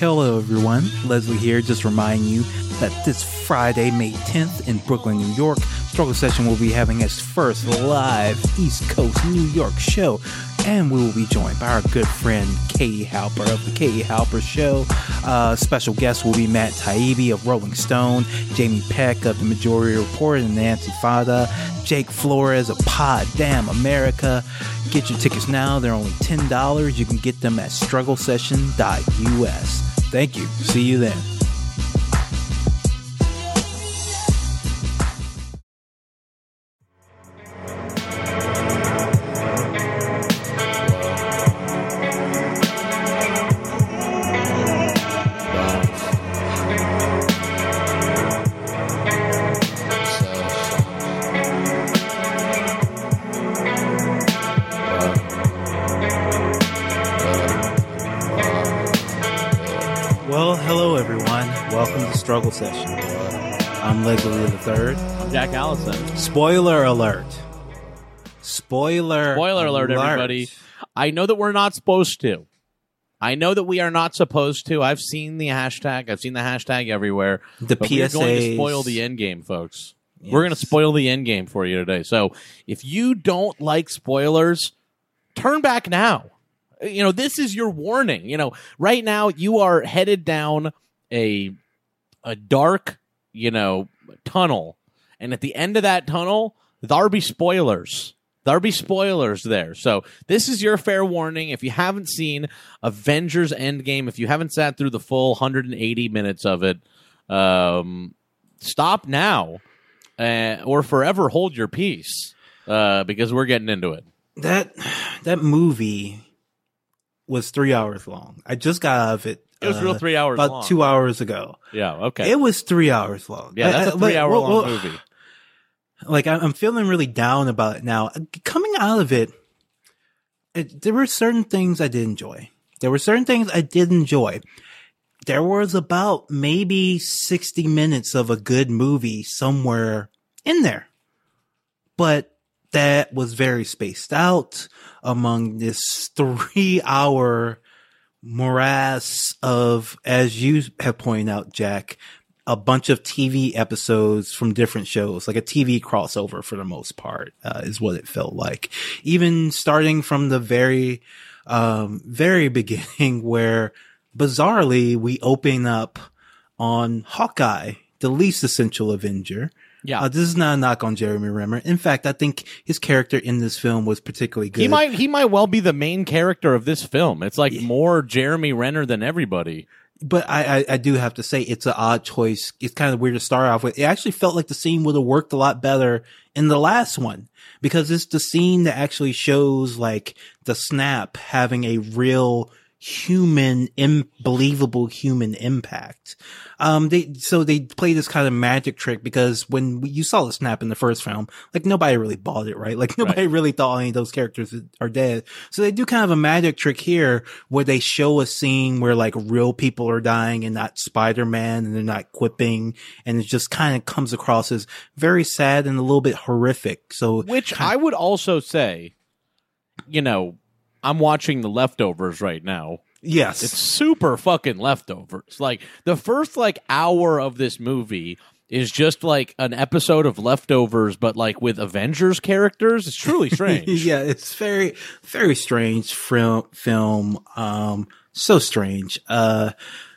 Hello, everyone. Leslie here, just reminding you that this Friday, May 10th, in Brooklyn, New York, Struggle Session will be having its first live East Coast New York show. And we will be joined by our good friend Katie Halper of the Katie Halper Show. Uh, special guests will be Matt Taibbi of Rolling Stone, Jamie Peck of The Majority Report and Nancy Fada, Jake Flores of Pod Damn America. Get your tickets now. They're only $10. You can get them at strugglesession.us. Thank you. See you then. Spoiler alert. Spoiler. Spoiler alert, everybody. I know that we're not supposed to. I know that we are not supposed to. I've seen the hashtag. I've seen the hashtag everywhere. The but we're going to spoil the end game, folks. We're going to spoil the end game for you today. So if you don't like spoilers, turn back now. You know, this is your warning. You know, right now you are headed down a a dark, you know, tunnel. And at the end of that tunnel, there'll be spoilers. There'll be spoilers there. So this is your fair warning. If you haven't seen Avengers Endgame, if you haven't sat through the full 180 minutes of it, um, stop now uh, or forever hold your peace uh, because we're getting into it. That that movie was three hours long. I just got out of it. It was uh, real three hours about long. two hours ago. Yeah, okay. It was three hours long. yeah, that's Uh, a three hour well, long well, movie. Like I'm feeling really down about it now. Coming out of it, it, there were certain things I did enjoy. There were certain things I did enjoy. There was about maybe 60 minutes of a good movie somewhere in there. But that was very spaced out among this three hour morass of, as you have pointed out, Jack, a bunch of TV episodes from different shows, like a TV crossover for the most part, uh, is what it felt like. Even starting from the very, um, very beginning where bizarrely we open up on Hawkeye, the least essential Avenger. Yeah. Uh, this is not a knock on Jeremy Renner. In fact, I think his character in this film was particularly good. He might he might well be the main character of this film. It's like more Jeremy Renner than everybody. But I, I, I do have to say it's an odd choice. It's kind of weird to start off with. It actually felt like the scene would have worked a lot better in the last one because it's the scene that actually shows like the snap having a real human, unbelievable human impact. Um, they, so they play this kind of magic trick because when we- you saw the snap in the first film, like nobody really bought it, right? Like nobody really thought any of those characters are dead. So they do kind of a magic trick here where they show a scene where like real people are dying and not Spider-Man and they're not quipping and it just kind of comes across as very sad and a little bit horrific. So Which I would also say, you know, I'm watching the leftovers right now. yes, It's super fucking leftovers. Like the first like hour of this movie is just like an episode of leftovers, but like with Avengers characters. It's truly strange. yeah, it's very, very strange film. Film, um, so strange. Uh,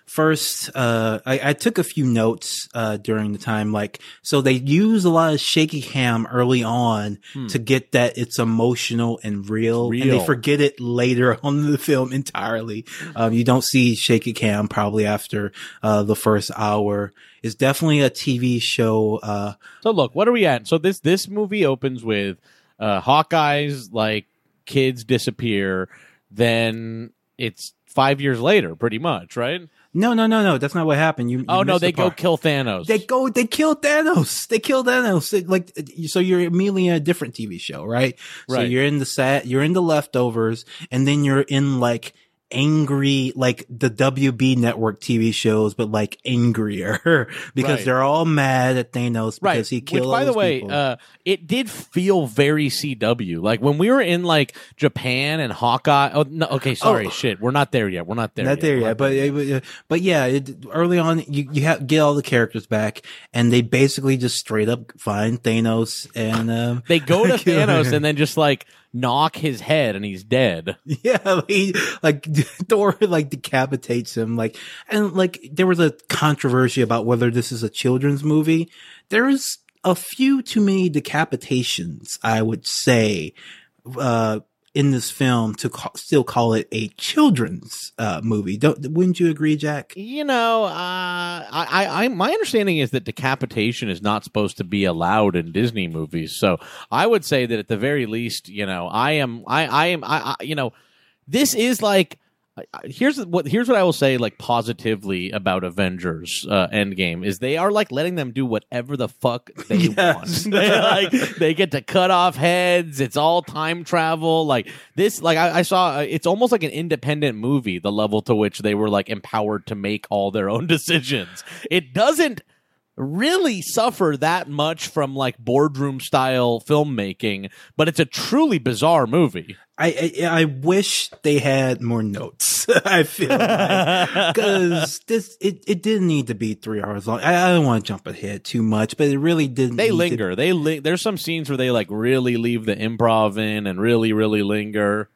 first, uh, I, I took a few notes uh, during the time. Like, so they use a lot of shaky cam early on to get that it's emotional and real, and they forget it later on in the film entirely. Um, you don't see shaky cam probably after uh, the first hour. It's definitely a TV show. Uh, So look, what are we at? So this this movie opens with uh Hawkeye's like kids disappear, then it's five years later, pretty much, right? No, no, no, no. That's not what happened. You, you Oh no, they the go kill Thanos. They go, they kill Thanos. They kill Thanos. It- like, so you're immediately in a different TV show, right? Right. So you're in the set, you're in the leftovers, and then you're in like angry, like the WB network TV shows, but like angrier because Right. they're all mad at Thanos right. because he Which, killed. by all the way, uh, it did feel very CW. Like when we were in like Japan and Hawkeye. Oh no, okay, sorry, Oh. shit, we're not there yet. We're not there. not yet. there yet, not but there it, was- but yeah, it, early on you you have get all the characters back, and they basically just straight up find Thanos and um, They go to. Thanos and then just like knock his head and he's dead. Yeah, he like Thor like decapitates him, like and like there was a controversy about whether this is a children's movie. There's a few too many decapitations, I would say, uh, in this film to still call it a children's uh movie. Don't wouldn't you agree, Jack? You know, uh, I, I, I, my understanding is that decapitation is not supposed to be allowed in Disney movies. So I would say that at the very least, you know, I am, I, I am, I, I you know, this is like. Here's what here's what I will say like positively about Avengers uh, Endgame is they are like letting them do whatever the fuck they Yes. want. they like they get to cut off heads. It's all time travel. Like this, like I, I saw, uh, it's almost like an independent movie. The level to which they were like empowered to make all their own decisions. It doesn't really suffer that much from like boardroom style filmmaking, but it's a truly bizarre movie. I, I I wish they had more notes. I feel because this it, it didn't need to be three hours long. I, I don't want to jump ahead too much, but it really didn't. They need to- linger. They li- there's some scenes where they like really leave the improv in and really really linger.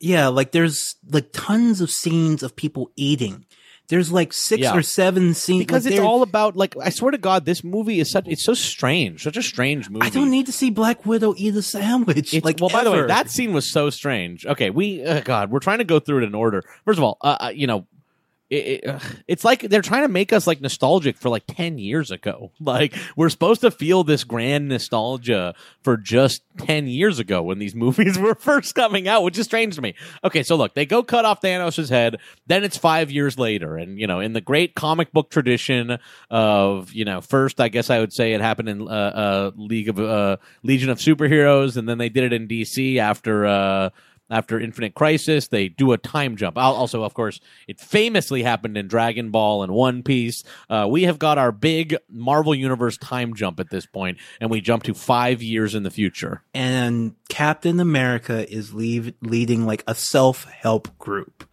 yeah, like there's like tons of scenes of people eating. There's like six Yeah. or seven scenes because like, it's all about like I swear to God, this movie is such it's so strange, such a strange movie. I don't need to see Black Widow eat a sandwich. It's, like well, by the way, that scene was so strange. Okay, we uh, God, we're trying to go through it in order. First of all, uh, uh, you know, it, it, it's like they're trying to make us like nostalgic for like ten years ago. Like we're supposed to feel this grand nostalgia for just ten years ago when these movies were first coming out, which is strange to me. Okay, so look, they go cut off Thanos' head. Then it's five years later, and you know, in the great comic book tradition of you know, first I guess I would say it happened in uh, uh, League of uh, Legion of Superheroes, and then they did it in DC after. Uh, after Infinite Crisis, they do a time jump. Also, of course, it famously happened in Dragon Ball and One Piece. Uh, we have got our big Marvel Universe time jump at this point, and we jump to five years in the future. and Captain America is leave, leading like a self help group.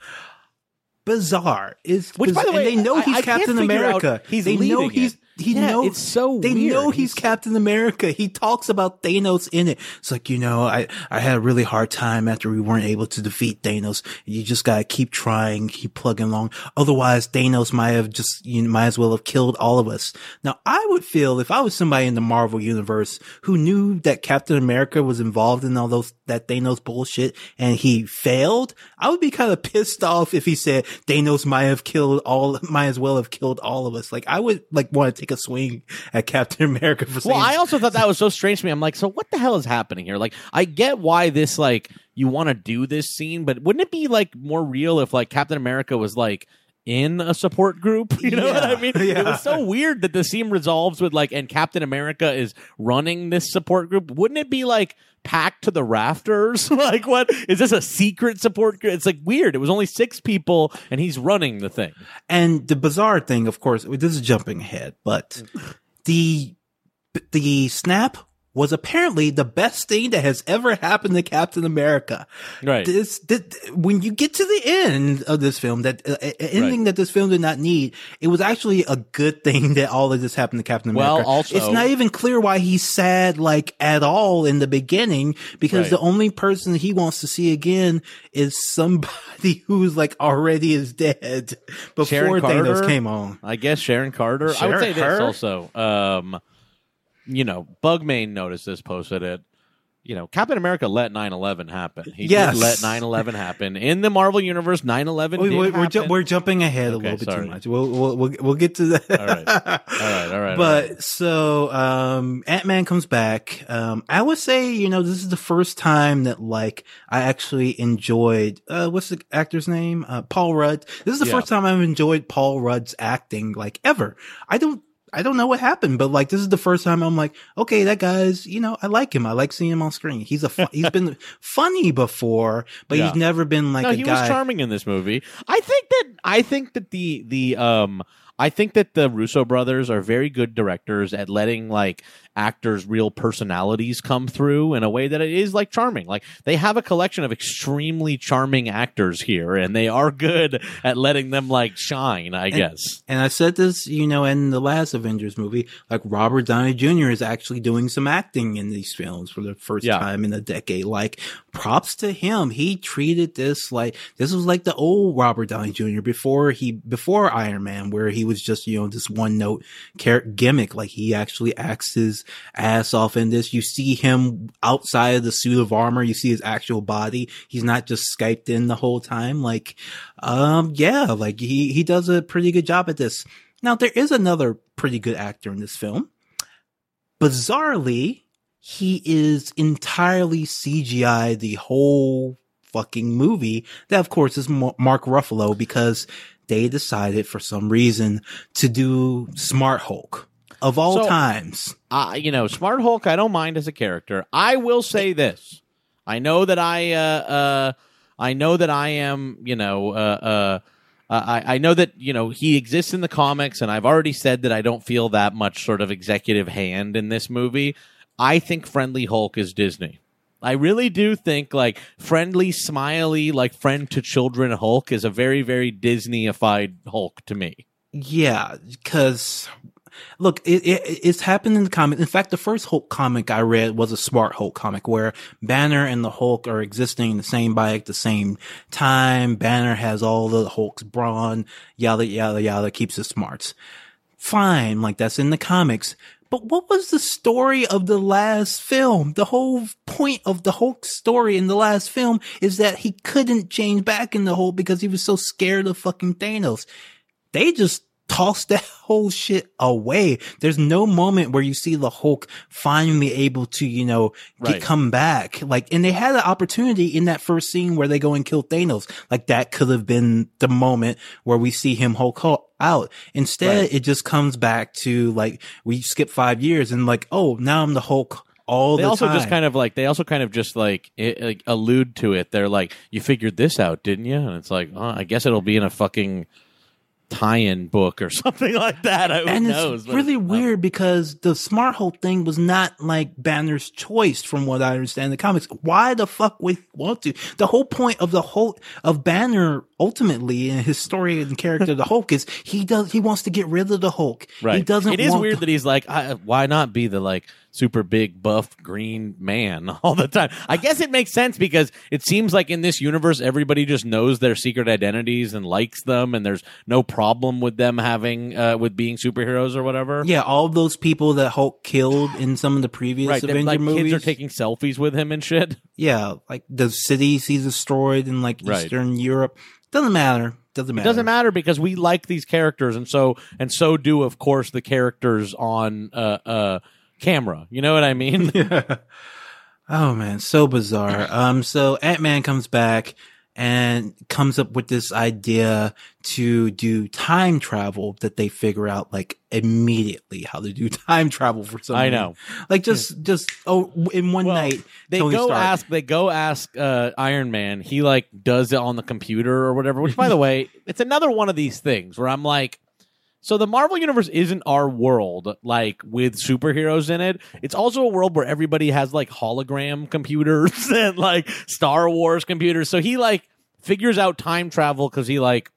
Bizarre is Which, by the and way, they know I- he's I Captain America. he's they know he's it. He Yeah, knows it's so they weird. know he's He's- Captain America. He talks about Thanos in it. It's like you know, I I had a really hard time after we weren't able to defeat Thanos. You just gotta keep trying, keep plugging along. Otherwise, Thanos might have just you might as well have killed all of us. Now, I would feel if I was somebody in the Marvel universe who knew that Captain America was involved in all those that Thanos bullshit and he failed, I would be kind of pissed off if he said Thanos might have killed all, might as well have killed all of us. Like I would like want to take a swing at Captain America for saying. Well, I also thought that was so strange to me. I'm like, so what the hell is happening here? Like, I get why this like you want to do this scene, but wouldn't it be like more real if like Captain America was like in a support group? You know what I Yeah, mean? It was so weird that the scene resolves with like, and Captain America is running this support group. Wouldn't it be like packed to the rafters? like, what is this a secret support group? It's like weird. It was only six people, and he's running the thing. And the bizarre thing, of course, this is jumping ahead, but mm. the the snap was apparently the best thing that has ever happened to Captain America. Right. This, this when you get to the end of this film, that uh, ending that this film did not need, it was actually a good thing that all of this happened to Captain Well, America. also- it's not even clear why he's sad like at all in the beginning because Right. the only person he wants to see again is somebody who's like already is dead before Sharon Thanos came on. I guess Sharon Carter. I would Sharon say this also. Um, you know, Bugmain noticed this, posted it. You know, Captain America let 9-11 happen. He Yes. did let 9-11 happen. In the Marvel Universe, 9-11 We, did we, we're, ju- happen. we're jumping ahead a Okay, little bit sorry. too much. We'll, we'll, we'll, we'll get to that. All right. All right, all right. all But right. so, um, Ant-Man comes back. Um, I would say, you know, this is the first time that like I actually enjoyed, uh, what's the actor's name? Uh, Paul Rudd. This is the Yeah. first time I've enjoyed Paul Rudd's acting like ever. I don't I don't know what happened, but like this is the first time I'm like, okay, that guy's, you know, I like him. I like seeing him on screen. He's a fu- he's been funny before, but Yeah. he's never been like no, he guy. was charming in this movie. I think that I think that the the um I think that the Russo brothers are very good directors at letting like actors' real personalities come through in a way that it is like charming. Like they have a collection of extremely charming actors here, and they are good at letting them like shine. I guess. And I said this, you know, in the last Avengers movie, like Robert Downey Jr. is actually doing some acting in these films for the first Yeah. time in a decade. Like, props to him. He treated this like, this was like the old Robert Downey Jr. before he, before Iron Man, where he was just, you know, this one note gimmick. Like, he actually acts his ass off in this. You see him outside of the suit of armor. You see his actual body. He's not just Skyped in the whole time. Like, um, yeah, like he, he does a pretty good job at this. Now, there is another pretty good actor in this film. Bizarrely, he is entirely CGI the whole fucking movie. That, of course, is Mark Ruffalo because they decided for some reason to do Smart Hulk of all So- times. uh, you know, Smart Hulk, I don't mind as a character. I will say this: I know that I, uh, uh, I know that I am, you know, uh, uh, I, I know that you know he exists in the comics, and I've already said that I don't feel that much sort of executive hand in this movie. I think Friendly Hulk is Disney. I really do think like friendly, smiley, like friend to children Hulk is a very, very Disneyified Hulk to me. Yeah, because look, it, it it's happened in the comic. In fact, the first Hulk comic I read was a Smart Hulk comic where Banner and the Hulk are existing in the same bike at the same time. Banner has all the Hulk's brawn, yada yada yada, keeps his smarts. Fine, like that's in the comics. But what was the story of the last film? The whole point of the Hulk story in the last film is that he couldn't change back in the Hulk because he was so scared of fucking Thanos they just tossed that whole shit away. There's no moment where you see the Hulk finally able to, you know, get Right. come back. Like, and they had an opportunity in that first scene where they go and kill Thanos. Like that could have been the moment where we see him Hulk Hulk out. Instead, Right. it just comes back to like, we skip five years and like, oh, now I'm the Hulk all they the also time. just kind of like they also kind of just like, it, like allude to it. They're like, "You figured this out, didn't you?" And it's like, oh, I guess it'll be in a fucking tie-in book or something like that. Who and knows? it's really weird um, because the Smart Hulk thing was not like Banner's choice, from what I understand in the comics. Why the fuck would want to? The whole point of the Hulk of Banner, ultimately, in his story and character, the Hulk is he does he wants to get rid of the Hulk. Right. He doesn't. It is weird the- that he's like, I, why not be the like super big buff green man all the time? I guess it makes sense because it seems like in this universe everybody just knows their secret identities and likes them, and there's no problem with them having uh, with being superheroes or whatever. yeah, all those people that Hulk killed in some of the previous Right, Avenger like movies. kids are taking selfies with him and shit. yeah, like the cities he's destroyed in like Right. Eastern Europe. Doesn't matter. Doesn't It matter. doesn't matter because we like these characters, and so and so do, of course, the characters on uh, uh, camera. You know what I mean? yeah. Oh man, so bizarre. Um, so Ant Man comes back and comes up with this idea to do time travel that they figure out like immediately how to do time travel for some I know. Like just, just, oh, in one Well, night, They Tony go Stark. ask. They go ask uh, Iron Man. He like does it on the computer or whatever. Which, by the way, it's another one of these things where I'm like, so the Marvel universe isn't our world, like with superheroes in it. It's also a world where everybody has like hologram computers and like Star Wars computers. So he like figures out time travel because he like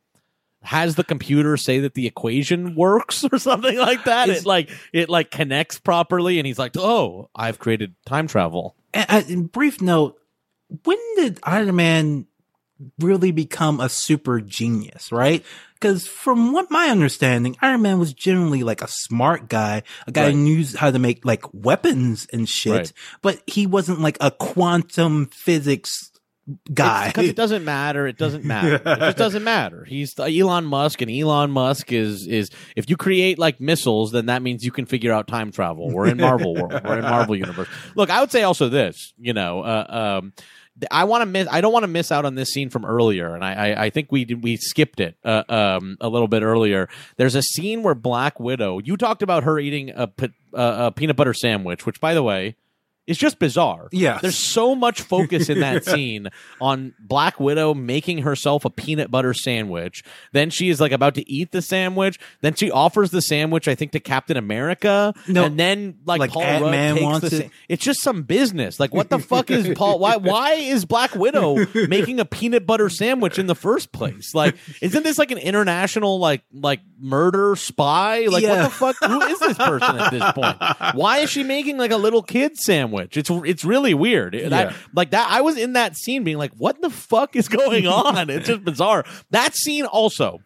has the computer say that the equation works or something like that. Is- it like it like connects properly, and he's like, "Oh, I've created time travel." And, in brief note, when did Iron Man really become a super genius, right? Because from what my understanding, Iron Man was generally like a smart guy, a guy Right. who knew how to make like weapons and shit, Right. but he wasn't like a quantum physics guy. because it doesn't matter. It doesn't matter. it just doesn't matter. He's Elon Musk, and Elon Musk is is if you create like missiles, then that means you can figure out time travel. We're in Marvel world. We're in Marvel universe. Look, I would say also this. You know, uh, um, I want to miss. I don't want to miss out on this scene from earlier, and I, I, I think we we skipped it uh, um, a little bit earlier. There's a scene where Black Widow. You talked about her eating a, uh, a peanut butter sandwich, which, by the way, is just bizarre. Yeah. There's so much focus in that scene on Black Widow making herself a peanut butter sandwich. Then she is like about to eat the sandwich. Then she offers the sandwich, I think, to Captain America. No, and then like, like Paul Rudd Ant-Man takes wants the. sa- it. it's just some business. Like what the fuck is Paul? Why why is Black Widow making a peanut butter sandwich in the first place? Like isn't this like an international like like murder spy? Like what the fuck? Who is this person at this point? Why is she making like a little kid sandwich? It's it's really weird. That like that. I was in that scene being like, what the fuck is going on? it's just bizarre. That scene also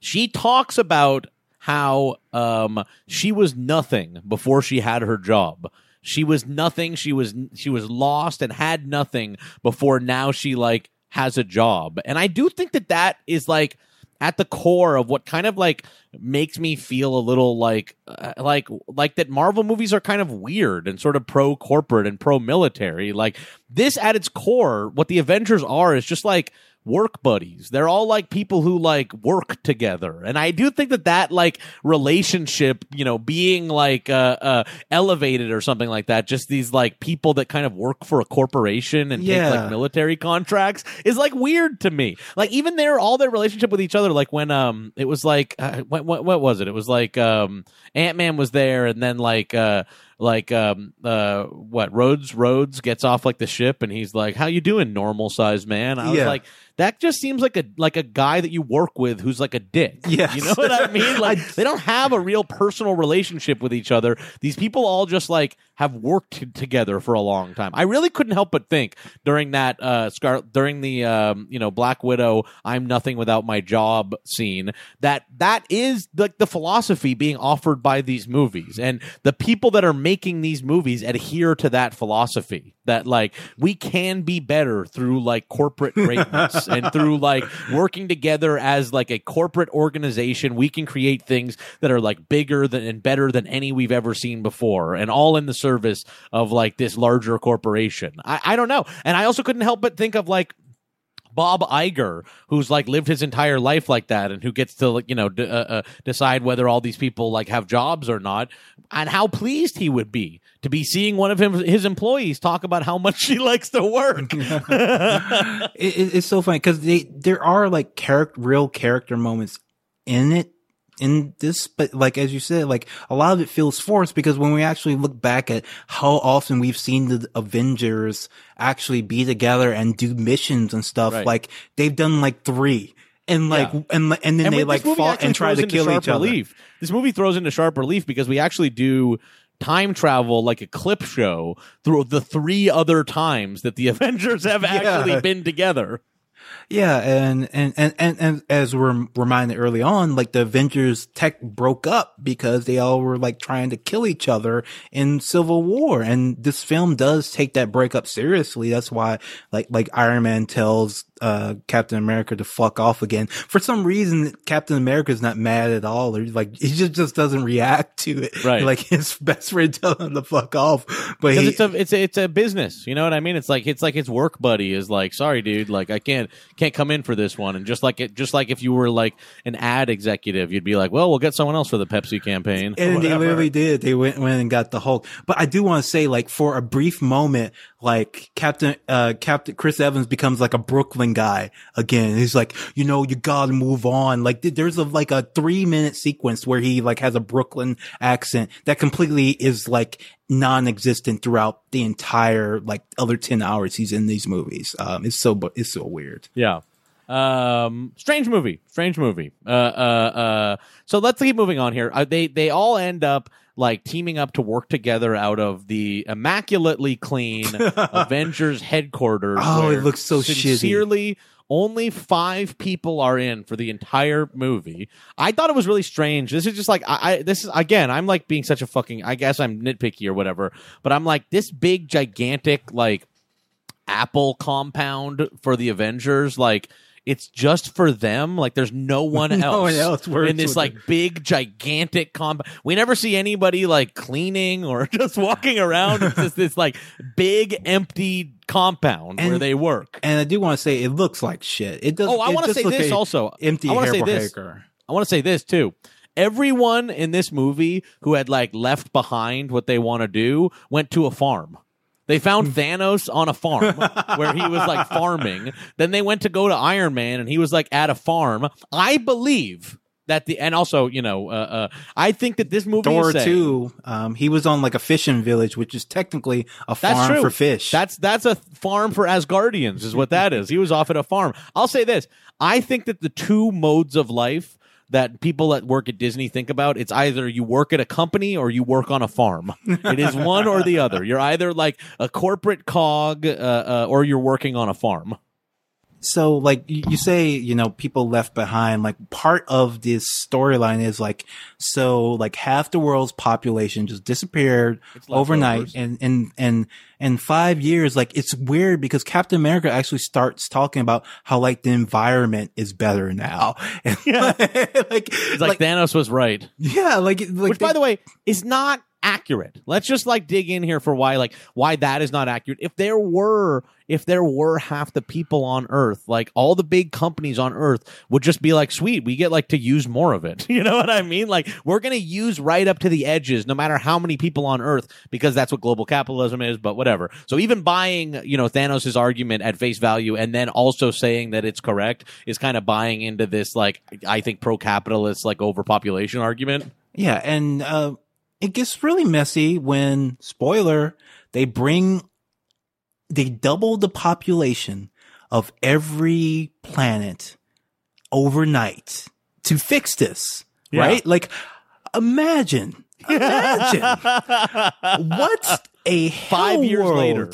she talks about how um she was nothing before she had her job. She was nothing. She was she was lost and had nothing before now she like has a job. And I do think that that is like at the core of what kind of like makes me feel a little like uh, like like that Marvel movies are kind of weird and sort of pro corporate and pro military. Like this at its core, what the Avengers are is just like work buddies. They're all like people who like work together. And I do think that that like relationship, you know, being like uh, uh elevated or something like that, just these like people that kind of work for a corporation and take like military contracts is like weird to me. Like even their all their relationship with each other like when um it was like uh, what, what what was it? It was like um Ant-Man was there and then like uh like um uh what Rhodes Rhodes gets off like the ship and he's like how you doing normal sized man? I was Yeah. like that just seems like a like a guy that you work with who's like a dick. Yes. you know what I mean? Like they don't have a real personal relationship with each other. These people all just like have worked t- together for a long time. I really couldn't help but think during that uh Scar during the um you know Black Widow I'm nothing without my job scene that that is like the philosophy being offered by these movies. And the people that are making these movies adhere to that philosophy that like we can be better through like corporate greatness and through like working together as like a corporate organization we can create things that are like bigger than and better than any we've ever seen before and all in the service of like this larger corporation. I, I don't know. And i also couldn't help but think of like Bob Iger, who's like lived his entire life like that, and who gets to like, you know d- uh, uh, decide whether all these people like have jobs or not, and how pleased he would be to be seeing one of him, his employees talk about how much she likes to work. it, it- it's so funny because they there are like character, real character moments in it in this, but like as you said, like a lot of it feels forced because when we actually look back at how often we've seen the Avengers actually be together and do missions and stuff, Right. like they've done like three. And like, Yeah. and and then And they like fought and tried to kill each other. relief. This movie throws into sharp relief because we actually do time travel like a clip show through the three other times that the Avengers have actually been together. Yeah, and and and and, and as we're reminded early on, like the Avengers tech broke up because they all were like trying to kill each other in Civil War, and this film does take that breakup seriously. That's why, like, like Iron Man tells uh Captain America to fuck off again. For some reason, Captain America is not mad at all, or like he just just doesn't react to it. Right. like his best friend telling him to fuck off, but he, it's a it's a it's a business, you know what I mean? It's like it's like his work buddy is like, sorry, dude, like I can't can't come in for this one. And just like it, just like if you were like an ad executive, you'd be like, well, we'll get someone else for the Pepsi campaign. And they literally did. They went, went and got the Hulk. But I do want to say, like, for a brief moment, like Captain, uh, Captain Chris Evans becomes like a Brooklyn guy again. He's like, you know, you gotta move on. Like, there's a, like a three minute sequence where he like has a Brooklyn accent that completely is like non-existent throughout the entire like other 10 hours he's in these movies. Um, it's so, it's so weird. Yeah. Um, strange movie. Strange movie. Uh, uh, uh. So let's keep moving on here. Uh, they they all end up like teaming up to work together out of the immaculately clean Avengers headquarters. Oh, it looks so shitty. sincerely. Only five people are in for the entire movie. I thought it was really strange. This is just like I, I this is again. I'm like being such a fucking. I guess I'm nitpicky or whatever. But I'm like this big gigantic like Apple compound for the Avengers. Like it's just for them. Like there's no one else, No one else works in this like big gigantic compound. We never see anybody like cleaning or just walking around. It's just this like big empty compound where they work. And I do want to say it looks like shit. It does. Oh, I want to say this also. Empty I want to say this. I want to say this too. Everyone in this movie who had like left behind what they want to do went to a farm. They found Thanos on a farm where he was like farming. Then they went to go to Iron Man and he was like at a farm. I believe that the and also you know uh, uh, I think that this movie Thor is too. Um, he was on like a fishing village, which is technically a farm for fish. That's that's a farm for Asgardians, is what that is. He was off at a farm. I'll say this: I think that the two modes of life that people that work at Disney think about it's either you work at a company or you work on a farm. it is one or the other. You're either like a corporate cog uh, uh, or you're working on a farm. So like you, say, you know, people left behind. Like part of this storyline is like so like half the world's population just disappeared overnight, and and and in five years, like it's weird because Captain America actually starts talking about how like the environment is better now. And, Yeah. like It's like, Thanos was right. yeah, like like which by the way is not accurate. Let's just like dig in here for why like why that is not accurate. If there were if there were half the people on earth like all the big companies on earth would just be like sweet we get like to use more of it. You know what i mean? Like we're gonna use right up to the edges no matter how many people on earth because that's what global capitalism is but whatever. So even buying you know thanos's argument at face value and then also saying that it's correct is kind of buying into this like i think pro-capitalist like overpopulation argument. Yeah, and uh, it gets really messy when spoiler they bring they double the population of every planet overnight to fix this, Yeah. right? Like imagine, imagine what a Five hell years world later.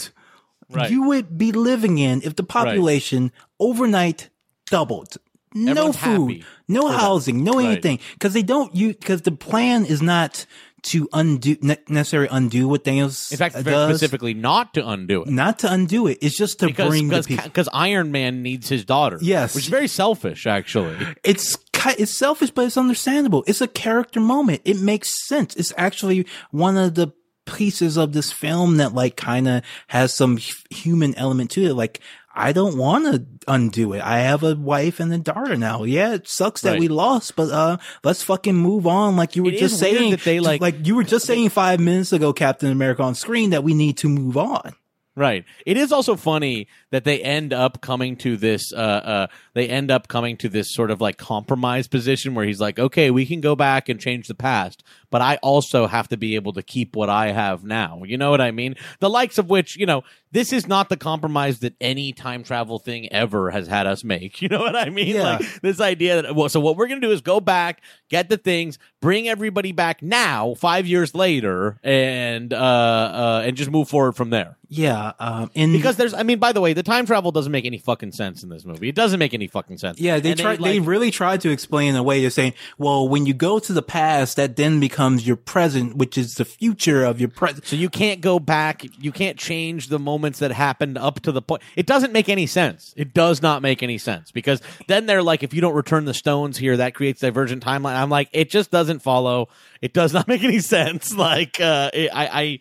Right. you would be living in if the population overnight doubled. No Everyone's food, no for that. housing, no anything, because they don't use because the plan is not to undo ne- necessarily undo what Thanos In fact, very does. specifically not to undo it. Not to undo it. It's just to Because bring the because, because Iron Man needs his daughter. Yes. Which is very selfish, actually. It's it's selfish, but it's understandable. It's a character moment. It makes sense. It's actually one of the pieces of this film that like kind of has some human element to it. Like I don't want to undo it. I have a wife and a daughter now. Yeah, it sucks that Right. we lost, but uh, let's fucking move on. Like you were It just saying, that they, like- like you were just saying five minutes ago, Captain America on screen, that we need to move on. Right. It is also funny that they end up coming to this. Uh, uh, they end up coming to this sort of like compromise position where he's like, "Okay, we can go back and change the past, but I also have to be able to keep what I have now." You know what I mean? The likes of which, you know, this is not the compromise that any time travel thing ever has had us make. You know what I mean? Yeah. Like this idea that well, so what we're gonna do is go back, get the things, bring everybody back now, five years later, and uh, uh, and just move forward from there. Yeah, um, in Because there's, I mean, by the way, the time travel doesn't make any fucking sense in this movie. It doesn't make any fucking sense. Yeah, they And try. They, like- really tried to explain a way they're saying, well, when you go to the past, that then becomes your present, which is the future of your present. so you can't go back. You can't change the moments that happened up to the point. It doesn't make any sense. It does not make any sense because then they're like, if you don't return the stones here, that creates divergent timeline. I'm like, it just doesn't follow. It does not make any sense. Like, uh, it, I, I.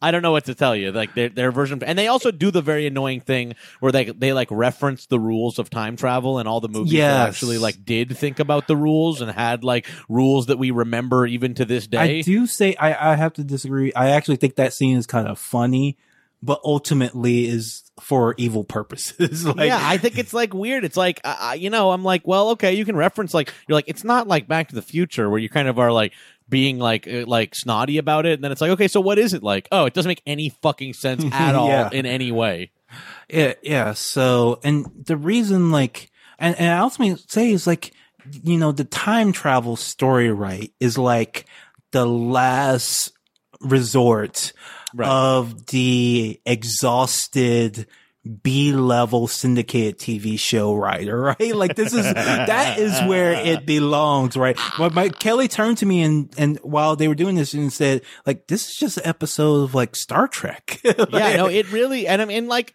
I don't know what to tell you. Like their their version, and they also do the very annoying thing where they they like reference the rules of time travel, and all the movies that actually like did think about the rules and had like rules that we remember even to this day. I do say I, I have to disagree. I actually think that scene is kind of funny, but ultimately is for evil purposes. like, yeah, I think it's like weird. It's like uh, you know, I'm like, well, okay, you can reference like you're like it's not like Back to the Future where you kind of are like being like uh, like snotty about it, and then it's like, okay, so what is it like? Oh, it doesn't make any fucking sense at all Yeah. in any way. Yeah, yeah. So, and the reason, like, and, and I ultimately say is like, you know, the time travel story, right, is like the last resort Right. of the exhausted B level syndicated TV show writer, right? Like this is, that is where it belongs, right? But my, Kelly turned to me and, and while they were doing this and said, like, this is just an episode of like Star Trek. yeah, no, it really, and I mean, like,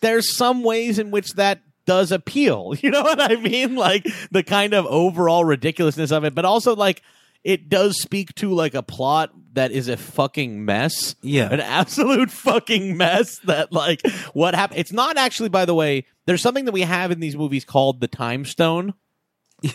there's some ways in which that does appeal. You know what I mean? Like the kind of overall ridiculousness of it, but also like it does speak to like a plot that is a fucking mess. Yeah. An absolute fucking mess that like what happened. It's not actually, by the way, there's something that we have in these movies called the time stone.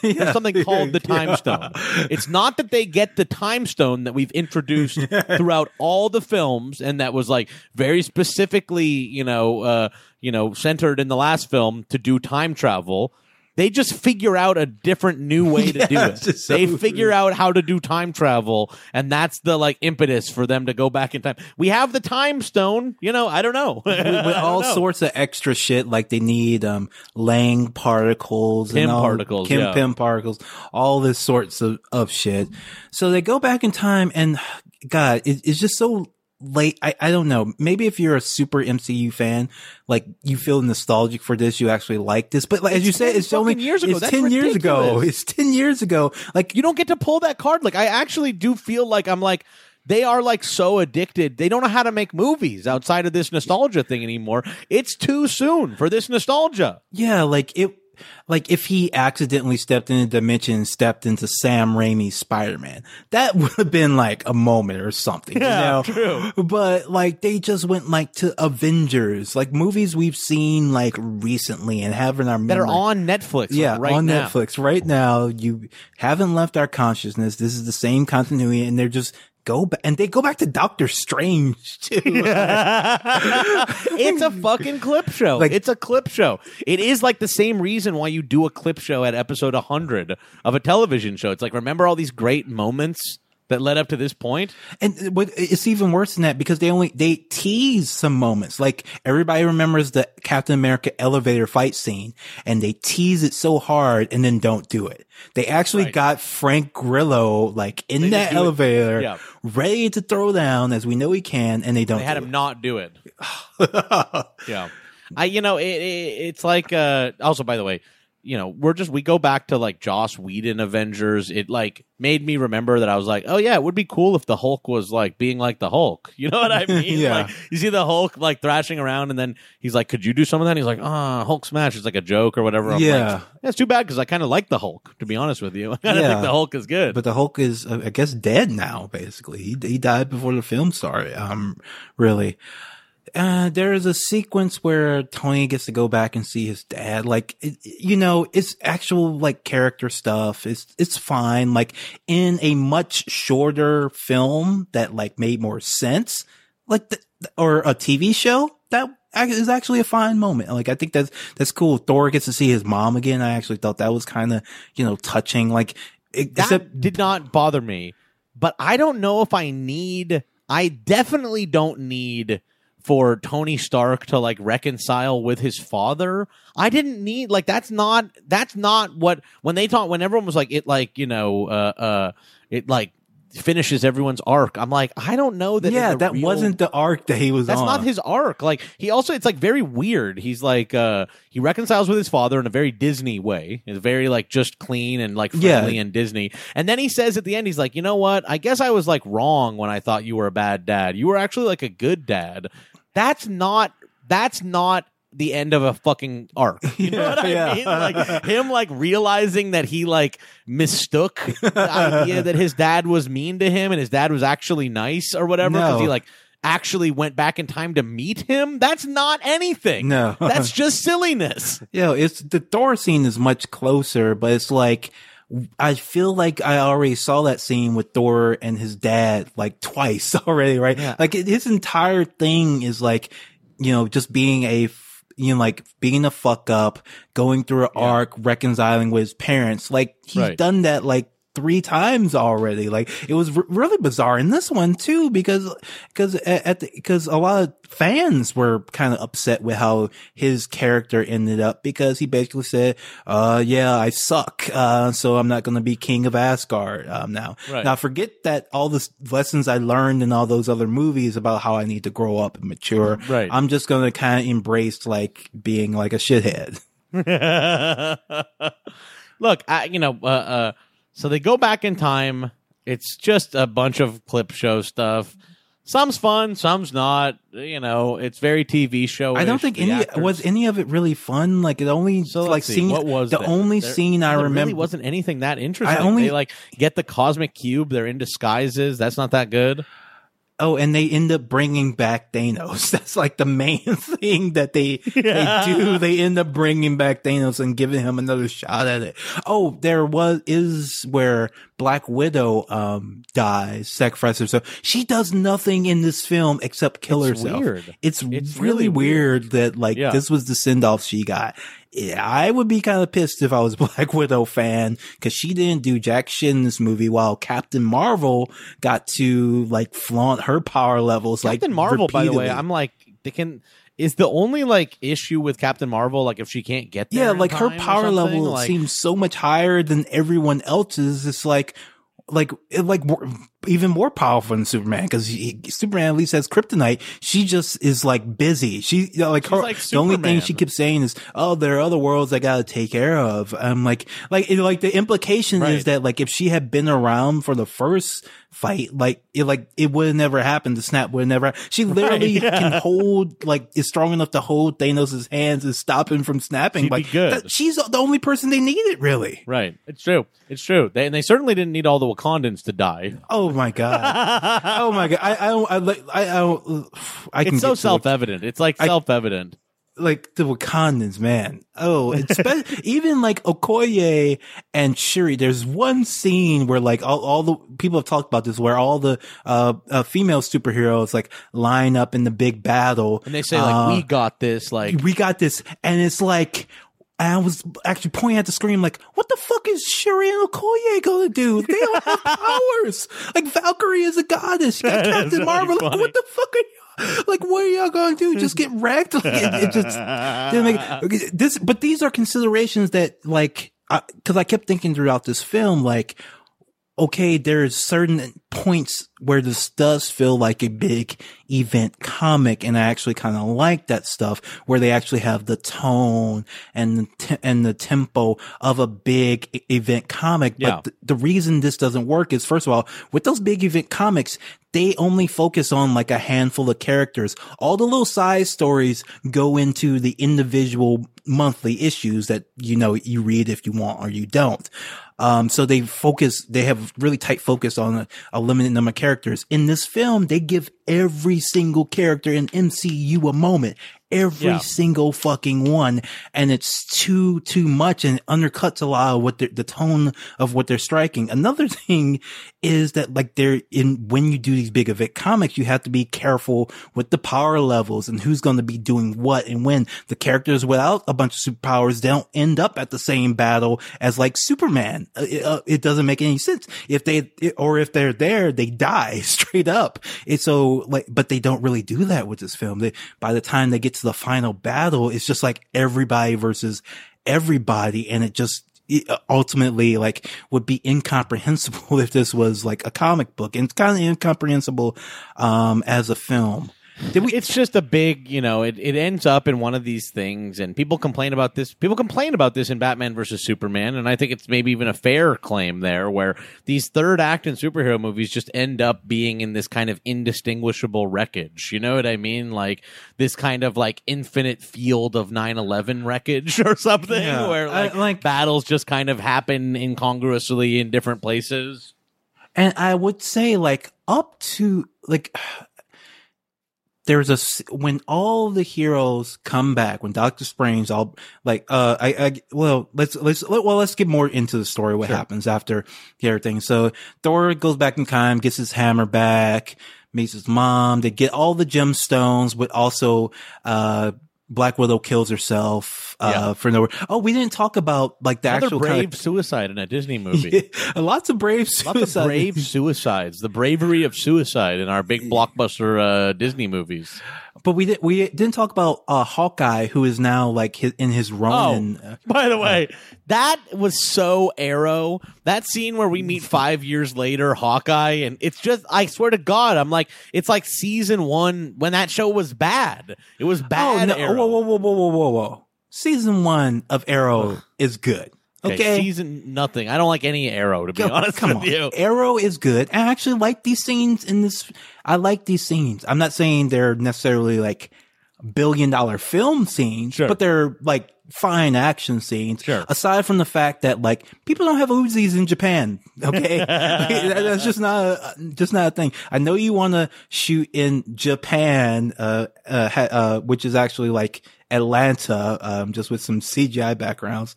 There's something called the time stone. It's not that they get the time stone that we've introduced throughout all the films, and that was like very specifically, you know, uh, you know, centered in the last film to do time travel. They just figure out a different new way to do it. just they so figure out how to do time travel, and that's the like impetus for them to go back in time. We have the time stone, you know. I don't know, with, with all know. sorts of extra shit like they need um Lang particles Kim and all, particles, Kim yeah. Pim particles, all this sorts of, of shit. So they go back in time and God, it, it's just so late. I, I don't know. Maybe if you're a super MCU fan, like you feel nostalgic for this, you actually like this. But like, as you said, it's only years ago. It's That's ten years ago. It's ten years ago. Like you don't get to pull that card. Like I actually do feel like I'm like they are like so addicted. They don't know how to make movies outside of this nostalgia thing anymore. It's too soon for this nostalgia. Yeah, like it, like if he accidentally stepped in a dimension and stepped into Sam Raimi's Spider-Man, that would have been like a moment or something, Yeah, you know? But like they just went like to Avengers, like movies we've seen like recently and have in our That are on Netflix. yeah, right on now. Netflix right now. You haven't left our consciousness. This is the same continuity, and they're just go back and they go back to Doctor Strange too. it's a fucking clip show. Like- it's a clip show. It is like the same reason why you do a clip show at episode 100 of a television show. It's like remember all these great moments that led up to this point? And it's even worse than that because they only they tease some moments. Like everybody remembers the Captain America elevator fight scene, and they tease it so hard and then don't do it. They actually Right. got Frank Grillo like in They that elevator, Yeah. ready to throw down as we know he can, and they don't. They had do him not do it. yeah. I you know it, it it's like uh also by the way you know we're just we go back to like Joss Whedon Avengers it like made me remember that I was like oh yeah it would be cool if the Hulk was like being like the Hulk you know what I mean Yeah. like you see the Hulk like thrashing around and then he's like could you do some of that and he's like ah Hulk smash it's like a joke or whatever I'm Yeah. like, that's too bad because I kind of like the Hulk to be honest with you I Yeah. think the Hulk is good But the Hulk is, uh, I guess, dead now. Basically, he he died before the film started. Um, really. Uh, there is a sequence where Tony gets to go back and see his dad. Like, it, you know, it's actual like character stuff. It's it's fine. Like in a much shorter film that like made more sense, like the, or a TV show that ac- actually a fine moment. Like I think that's that's cool. Thor gets to see his mom again. I actually thought that was kind of you know touching. Like it, that except did not bother me but i don't know if i need i definitely don't need for tony stark to like reconcile with his father i didn't need like that's not that's not what when they talk when everyone was like it like you know uh uh it like finishes everyone's arc i'm like i don't know that yeah, that real- wasn't the arc that he was that's on. not his arc. Like he also, it's like very weird. He's like, uh, he reconciles with his father in a very Disney way. It's very like just clean and like Yeah. friendly and Disney. And then he says at the end, he's like, you know what? I guess I was like wrong when I thought you were a bad dad. You were actually like a good dad. That's not. That's not the end of a fucking arc. You know Yeah, what I yeah. mean? Like him like realizing that he like mistook the idea that his dad was mean to him and his dad was actually nice or whatever because No. he like actually went back in time to meet him. That's not anything. No. That's just silliness. Yeah, it's the Thor scene is much closer, but it's like I feel like I already saw that scene with Thor and his dad like twice already, right? Yeah. Like his entire thing is like, you know, just being a you know, like being a fuck up, going through an Yeah. arc, reconciling with his parents. Like he's Right. done that like three times already. Like it was r- really bizarre in this one too, because, because at the, because a lot of fans were kind of upset with how his character ended up because he basically said, uh, yeah, I suck. Uh, so I'm not going to be king of Asgard, um, now. Right. Now forget that all the lessons I learned in all those other movies about how I need to grow up and mature. Right. I'm just going to kind of embrace like being like a shithead. Look, I, you know, uh, uh, so they go back in time. It's just a bunch of clip show stuff. Some's fun, some's not. You know, it's very TV show. I don't think any was any of it really fun. Like it only So like see, scene. what was the there? only There- scene I remember really wasn't anything that interesting. I only- they like get the cosmic cube. They're in disguises. That's not that good. Oh, and they end up bringing back Thanos. That's like the main thing that they Yeah. they do. They end up bringing back Thanos and giving him another shot at it. Oh, there was is where Black Widow um dies, sacrifices herself. She does nothing in this film except kill It's herself. weird. It's, It's really, really weird, that like Yeah. this was the send off she got. Yeah, I would be kind of pissed if I was a Black Widow fan because she didn't do jack shit in this movie while Captain Marvel got to like flaunt her power levels. like Captain Marvel, by the way. I'm like, they can. Is the only like issue with Captain Marvel like if she can't get there? yeah, like her power level Like, seems so much higher than everyone else's. It's like, like, it, like more, even more powerful than Superman because Superman at least has kryptonite. She just is like busy. She you know, like She's her. like the only thing she keeps saying is, "Oh, there are other worlds I got to take care of." I'm like, like, it, like the implication Right. is that like if she had been around for the first fight, like it, like it would have never happened. The snap would have never. She literally yeah. can hold like is strong enough to hold Thanos' hands and stop him from snapping. She'd like good. that- she's the only person they needed, really. right? It's true. It's true. They, and they certainly didn't need all the Wakandans to die. Oh my god. oh my god. I I don't I I don't I can It's so self evident. It's like self evident. Like the Wakandans, man. Oh, even like Okoye and Shuri. There's one scene where like all, all the people have talked about this, where all the uh, uh female superheroes like line up in the big battle, And they say like, Uh, "We got this." Like, we got this, and it's like. I was actually pointing at the screen like, what the fuck is Shuri and Okoye gonna do? They don't have powers. Like Valkyrie is a goddess. Captain really Marvel. Like, what the fuck are you? Like, what are y'all gonna do? Just get wrecked? Like, it, it just didn't make this. But these are considerations that, like, because I kept thinking throughout this film, like, okay, there's certain points where this does feel like a big event comic. And I actually kind of like that stuff where they actually have the tone and, the te- and the tempo of a big e- event comic. But Yeah. th- the reason this doesn't work is first of all, with those big event comics, they only focus on like a handful of characters. All the little side stories go into the individual monthly issues that, you know, you read if you want or you don't. Um, so they focus, they have really tight focus on a, a limited number of characters. In this film, they give every single character in MCU a moment. Every Yeah. single fucking one. And it's too, too much and undercuts a lot of what the tone of what they're striking. Another thing is that like they're in, when you do these big event comics, you have to be careful with the power levels and who's going to be doing what and when the characters without a bunch of superpowers don't end up at the same battle as like Superman. Uh, It, uh, it doesn't make any sense. If they, or if they're there, they die straight up. It's so like, but they don't really do that with this film. They, by the time they get to the final battle, it's just like everybody versus everybody. And it just, it ultimately like would be incomprehensible if this was like a comic book and it's kind of incomprehensible, um, as a film. Did we, it's just a big, you know, it, it ends up in one of these things, and people complain about this. People complain about this in Batman versus Superman, and I think it's maybe even a fair claim there, where these third act in superhero movies just end up being in this kind of indistinguishable wreckage. You know what I mean? Like this kind of like infinite field of 9-11 wreckage or something, Yeah, where I- like, like- battles just kind of happen incongruously in different places. And I would say like up to like there's a when all the heroes come back when Doctor Strange all like uh I, I well let's let's let, well let's get more into the story what happens after everything. So Thor goes back in time, gets his hammer back, meets his mom. They get all the gemstones, but also uh Black Widow kills herself uh Yeah. for no. Oh, we didn't talk about like the Another actual brave kind suicide in a Disney movie. of, lots of brave Lots of brave suicides. The bravery of suicide in our big blockbuster uh, Disney movies. But we did, we didn't talk about uh, Hawkeye, who is now like his, in his Ronin. uh, By the way, that was so arrow. That scene where we meet five years later, Hawkeye, and it's just, I swear to God, I'm like, it's like season one when that show was bad. It was bad. oh no! Arrow. Whoa, whoa, whoa, whoa, whoa, whoa, whoa! Season one of Arrow is good. Okay, Okay. season nothing. I don't like any Arrow to be Go- honest come with on. you. Arrow is good. I actually like these scenes in this. I like these scenes. I'm not saying they're necessarily like billion dollar film scenes, Sure. but they're like fine action scenes. Sure. Aside from the fact that like people don't have Uzis in Japan. Okay. That's just not, a, just not a thing. I know you want to shoot in Japan, uh, uh, uh, which is actually like Atlanta, um, just with some CGI backgrounds,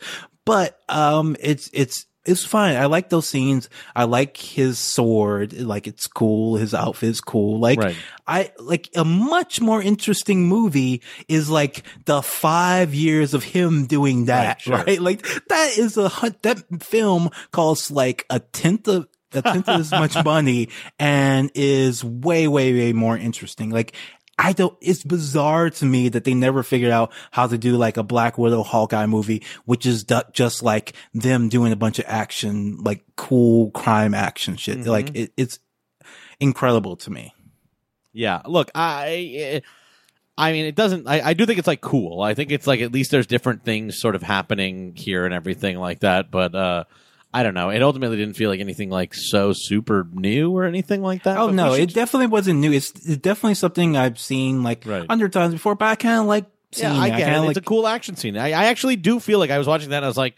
but, um, it's, it's, it's fine. I like those scenes. I like his sword. Like it's cool. His outfit is cool. Like Right. I like a much more interesting movie is like the five years of him doing that, Right, right? Like that is a that film costs like a tenth of a tenth of as much money and is way, way, way more interesting. Like I don't, it's bizarre to me that they never figured out how to do like a Black Widow Hawkeye movie, which is du- just like them doing a bunch of action, like cool crime action shit. Mhm. Like it, it's incredible to me. Yeah. Look, I I mean it doesn't I, I do think it's like cool. I think it's like at least there's different things sort of happening here and everything like that, but uh I don't know. It ultimately didn't feel like anything like so super new or anything like that. Oh but no, should- it definitely wasn't new. It's, it's definitely something I've seen like Right. hundred times before, but I kind of like seeing yeah, I it. get kinda it. like, It's a cool action scene. I, I actually do feel like I was watching that and I was like,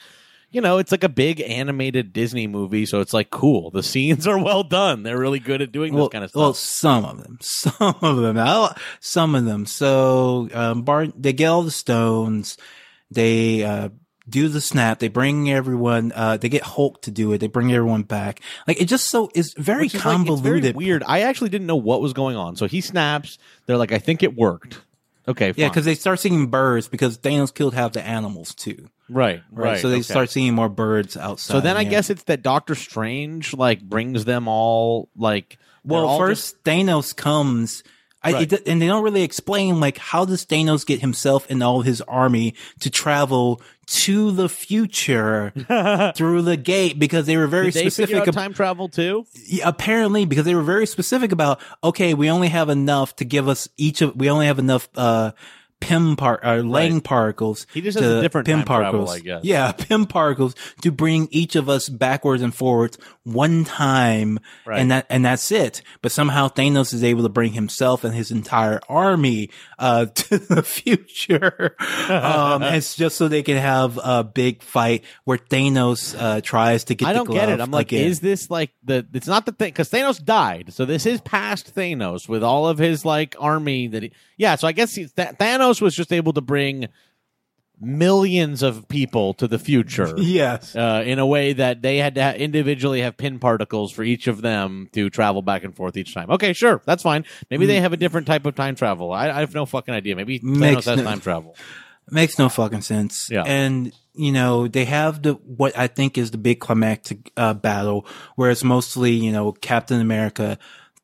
you know, it's like a big animated Disney movie, so it's like cool. The scenes are well done. They're really good at doing well, this kind of stuff. well, some of them, some of them, I, some of them. So, um, Bart, they get all the stones. They, uh, do the snap. They bring everyone, uh, they get Hulk to do it. They bring everyone back. Like it just so, is very is, like, it's convoluted. very weird. I actually didn't know what was going on. So he snaps. They're like, I think it worked. Okay, yeah, because they start seeing birds because Thanos killed half the animals too. right, Right. right. so they okay. start seeing more birds outside. So then I yeah. guess it's that Doctor Strange like brings them all like. Well, all first Thanos comes, I, Right. it, and they don't really explain like how does Thanos get himself and all his army to travel to the future through the gate because they were very Did specific. out ab- time travel too? Yeah, apparently, because they were very specific about okay, we only have enough to give us each of we only have enough uh Pym part or Lang particles. He just has to a different travel, particles. I guess. Yeah, Pym particles to bring each of us backwards and forwards one time, Right. and that and that's it. But somehow Thanos is able to bring himself and his entire army uh to the future. um, it's just so they can have a big fight where Thanos uh tries to get. I the don't get it. I'm like, again. is this like the? It's not the thing because Thanos died, so this is past Thanos with all of his like army that. He, yeah, so I guess he, Th- Thanos was just able to bring millions of people to the future. yes. Uh, in a way that they had to ha- individually have Pym particles for each of them to travel back and forth each time. Okay, sure, that's fine. Maybe they have a different type of time travel. I, I have no fucking idea. Maybe Thanos Makes has no- time travel. Makes no fucking sense. Yeah. And, you know, they have the, what I think is the big climactic, uh, battle where it's mostly, you know, Captain America,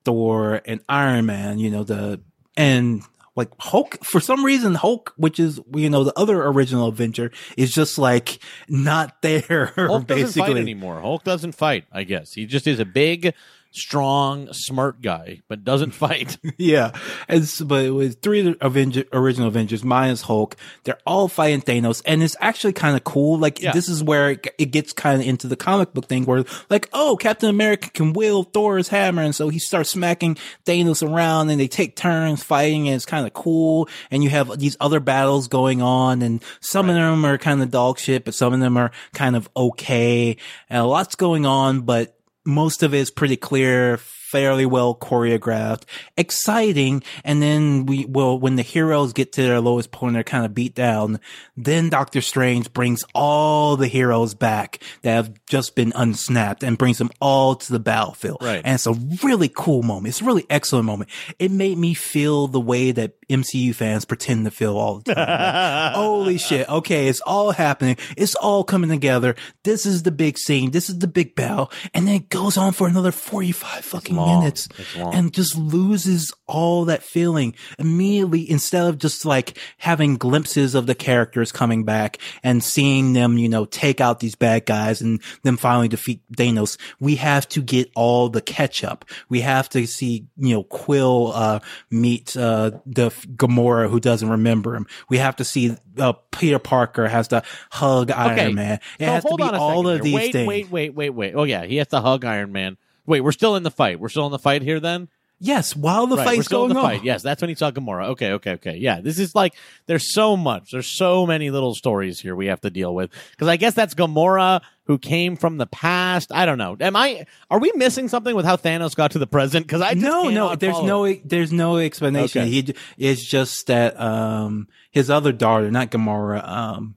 Thor, and Iron Man, you know, the, and like Hulk, for some reason, Hulk, which is, you know, the other original Avenger is just like not there, Hulk doesn't fight anymore. Hulk doesn't fight. I guess he just is a big, strong, smart guy, but doesn't fight. yeah. And s but it was three Avenger, original Avengers minus Hulk. They're all fighting Thanos and it's actually kind of cool. Like Yeah. this is where it, it gets kind of into the comic book thing where like, oh, Captain America can wield Thor's hammer. And so he starts smacking Thanos around and they take turns fighting and it's kind of cool. And you have these other battles going on and some of them are kind of dog shit, but some of them are kind of okay. And a lot's going on, but most of it is pretty clear, fairly well choreographed, exciting. And then we, well, when the heroes get to their lowest point, they're kind of beat down. Then Doctor Strange brings all the heroes back that have just been unsnapped and brings them all to the battlefield. Right. And it's a really cool moment. It's a really excellent moment. It made me feel the way that MCU fans pretend to feel all the time. Holy shit. Okay. It's all happening. It's all coming together. This is the big scene. This is the big battle. And then it goes on for another 45 fucking minutes and just loses all that feeling immediately instead of just like having glimpses of the characters coming back and seeing them, you know, take out these bad guys and them finally defeat Thanos. We have to get all the catch up. We have to see, you know, Quill, uh, meet, uh, the Gamora who doesn't remember him. We have to see uh, Peter Parker has to hug Iron Okay. Man. It So has to be all of these wait, things. Wait, wait, wait, wait. Oh yeah, he has to hug Iron Man. Wait, we're still in the fight. We're still in the fight here then? Yes, while the right, fight's going the on. fight. Yes, that's when he saw Gamora. Okay, okay, okay. Yeah, this is like there's so much. There's so many little stories here we have to deal with because I guess that's Gamora who came from the past. I don't know. Am I? Are we missing something with how Thanos got to the present? Because I just no, no, there's follow. no, there's no explanation. Okay. He it's just that um his other daughter, not Gamora, um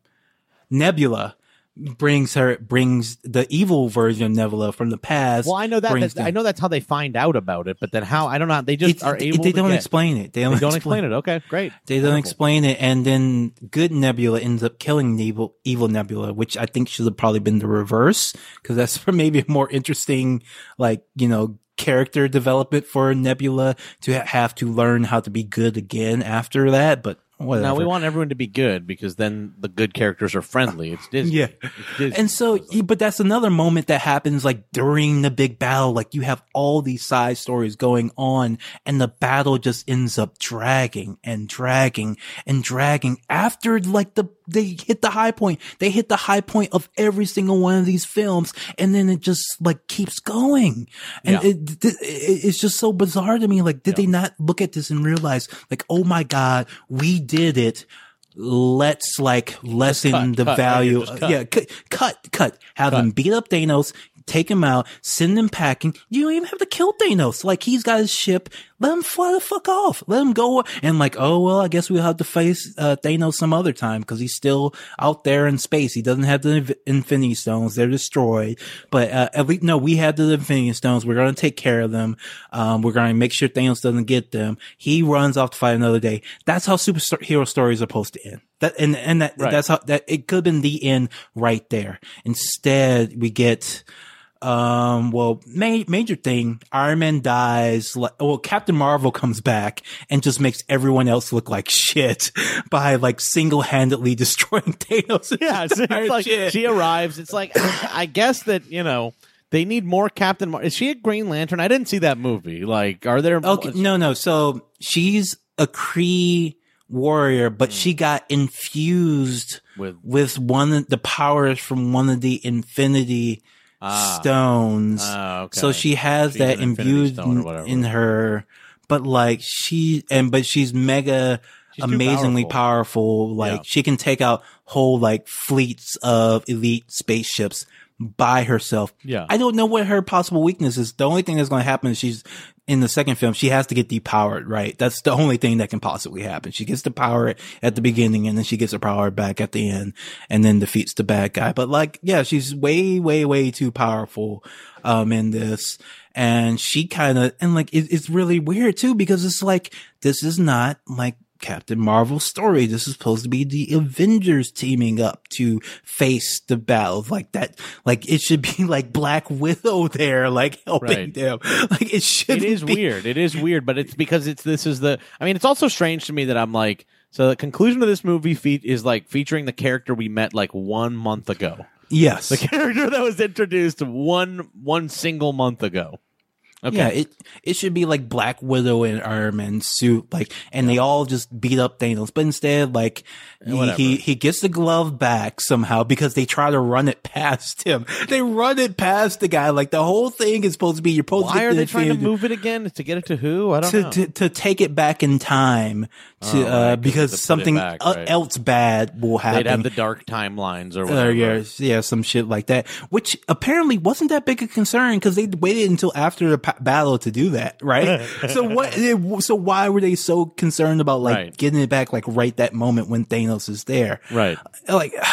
Nebula, brings her brings the evil version of Nebula from the past. Well, I know that. That's, I know that's how they find out about it. But then how? I don't know. They just It- are able. They to don't get- explain it. They don't, They don't explain it. Okay, great. They don't Wonderful. explain it, and then good Nebula ends up killing evil, evil Nebula, which I think should have probably been the reverse, because that's for maybe a more interesting, like you know, character development for Nebula to have to learn how to be good again after that. But whatever. Now we want everyone to be good because then the good characters are friendly. It's Disney. Yeah. It's Disney. And so, but that's another moment that happens like during the big battle. Like you have all these side stories going on and the battle just ends up dragging and dragging and dragging after like the, they hit the high point. They hit the high point of every single one of these films. And then it just like keeps going. And Yeah. it, it, it's just so bizarre to me. Like, did they not look at this and realize like, oh my God, we did it. Let's like lessen cut, the cut, value. yeah, cut, cut, cut. Have them beat up Thanos, take him out, send him packing. You don't even have to kill Thanos. Like he's got his ship. Let him fly the fuck off. Let him go. And like, oh well, I guess we'll have to face uh, Thanos some other time because he's still out there in space. He doesn't have the Infinity Stones. They're destroyed. But uh, at least no, we have the Infinity Stones. We're gonna take care of them. Um, we're gonna make sure Thanos doesn't get them. He runs off to fight another day. That's how superhero stories are supposed to end. That and and that Right. that's how that it could have been the end right there. Instead, we get um well ma- major thing iron man dies like well captain marvel comes back and just makes everyone else look like shit by like single-handedly destroying thanos yeah, it's, it's like she arrives. It's like I guess that you know they need more Captain. Mar- is she a Green Lantern? I didn't see that movie. Like, are there? okay no no so she's a Kree warrior but she got infused With with one of the powers from one of the infinity Ah. stones Ah, okay. So she has She's that imbued in, her, but like she and but she's mega She's amazingly powerful. powerful. Like Yeah. she can take out whole like fleets of elite spaceships by herself. Yeah. I don't know what her possible weakness is. The only thing that's going to happen is she's in the second film. She has to get depowered, right? That's the only thing that can possibly happen. She gets the power at the beginning and then she gets her power back at the end and then defeats the bad guy. But like, yeah, she's way, way, way too powerful, um, in this. And she kind of, and like, it, it's really weird too because it's like, this is not like Captain Marvel story. This is supposed to be the Avengers teaming up to face the battle like that. Like it should be like Black Widow there, like helping Right. them. Like it should. it is be. weird. It is weird, but it's because it's this is the. I mean, it's also strange to me that I'm like. So the conclusion of this movie fe- is like featuring the character we met like one month ago. Yes. The character that was introduced one one single month ago. Okay. Yeah, it it should be like Black Widow and Iron Man suit, like, and they all just beat up Thanos. But instead, like, he, he he gets the glove back somehow because they try to run it past him. They run it past the guy. Like the whole thing is supposed to be you're supposed to Why get are they trying to move it again to get it to who? I don't to, know. to to take it back in time to Oh, uh 'cause because to something back, uh, right. else bad will happen. They'd have the dark timelines or Uh, yeah, yeah, some shit like that, which apparently wasn't that big a concern because they waited until after the battle to do that, right? so what? So why were they so concerned about like Right. getting it back like right that moment when Thanos is there? Right. Like,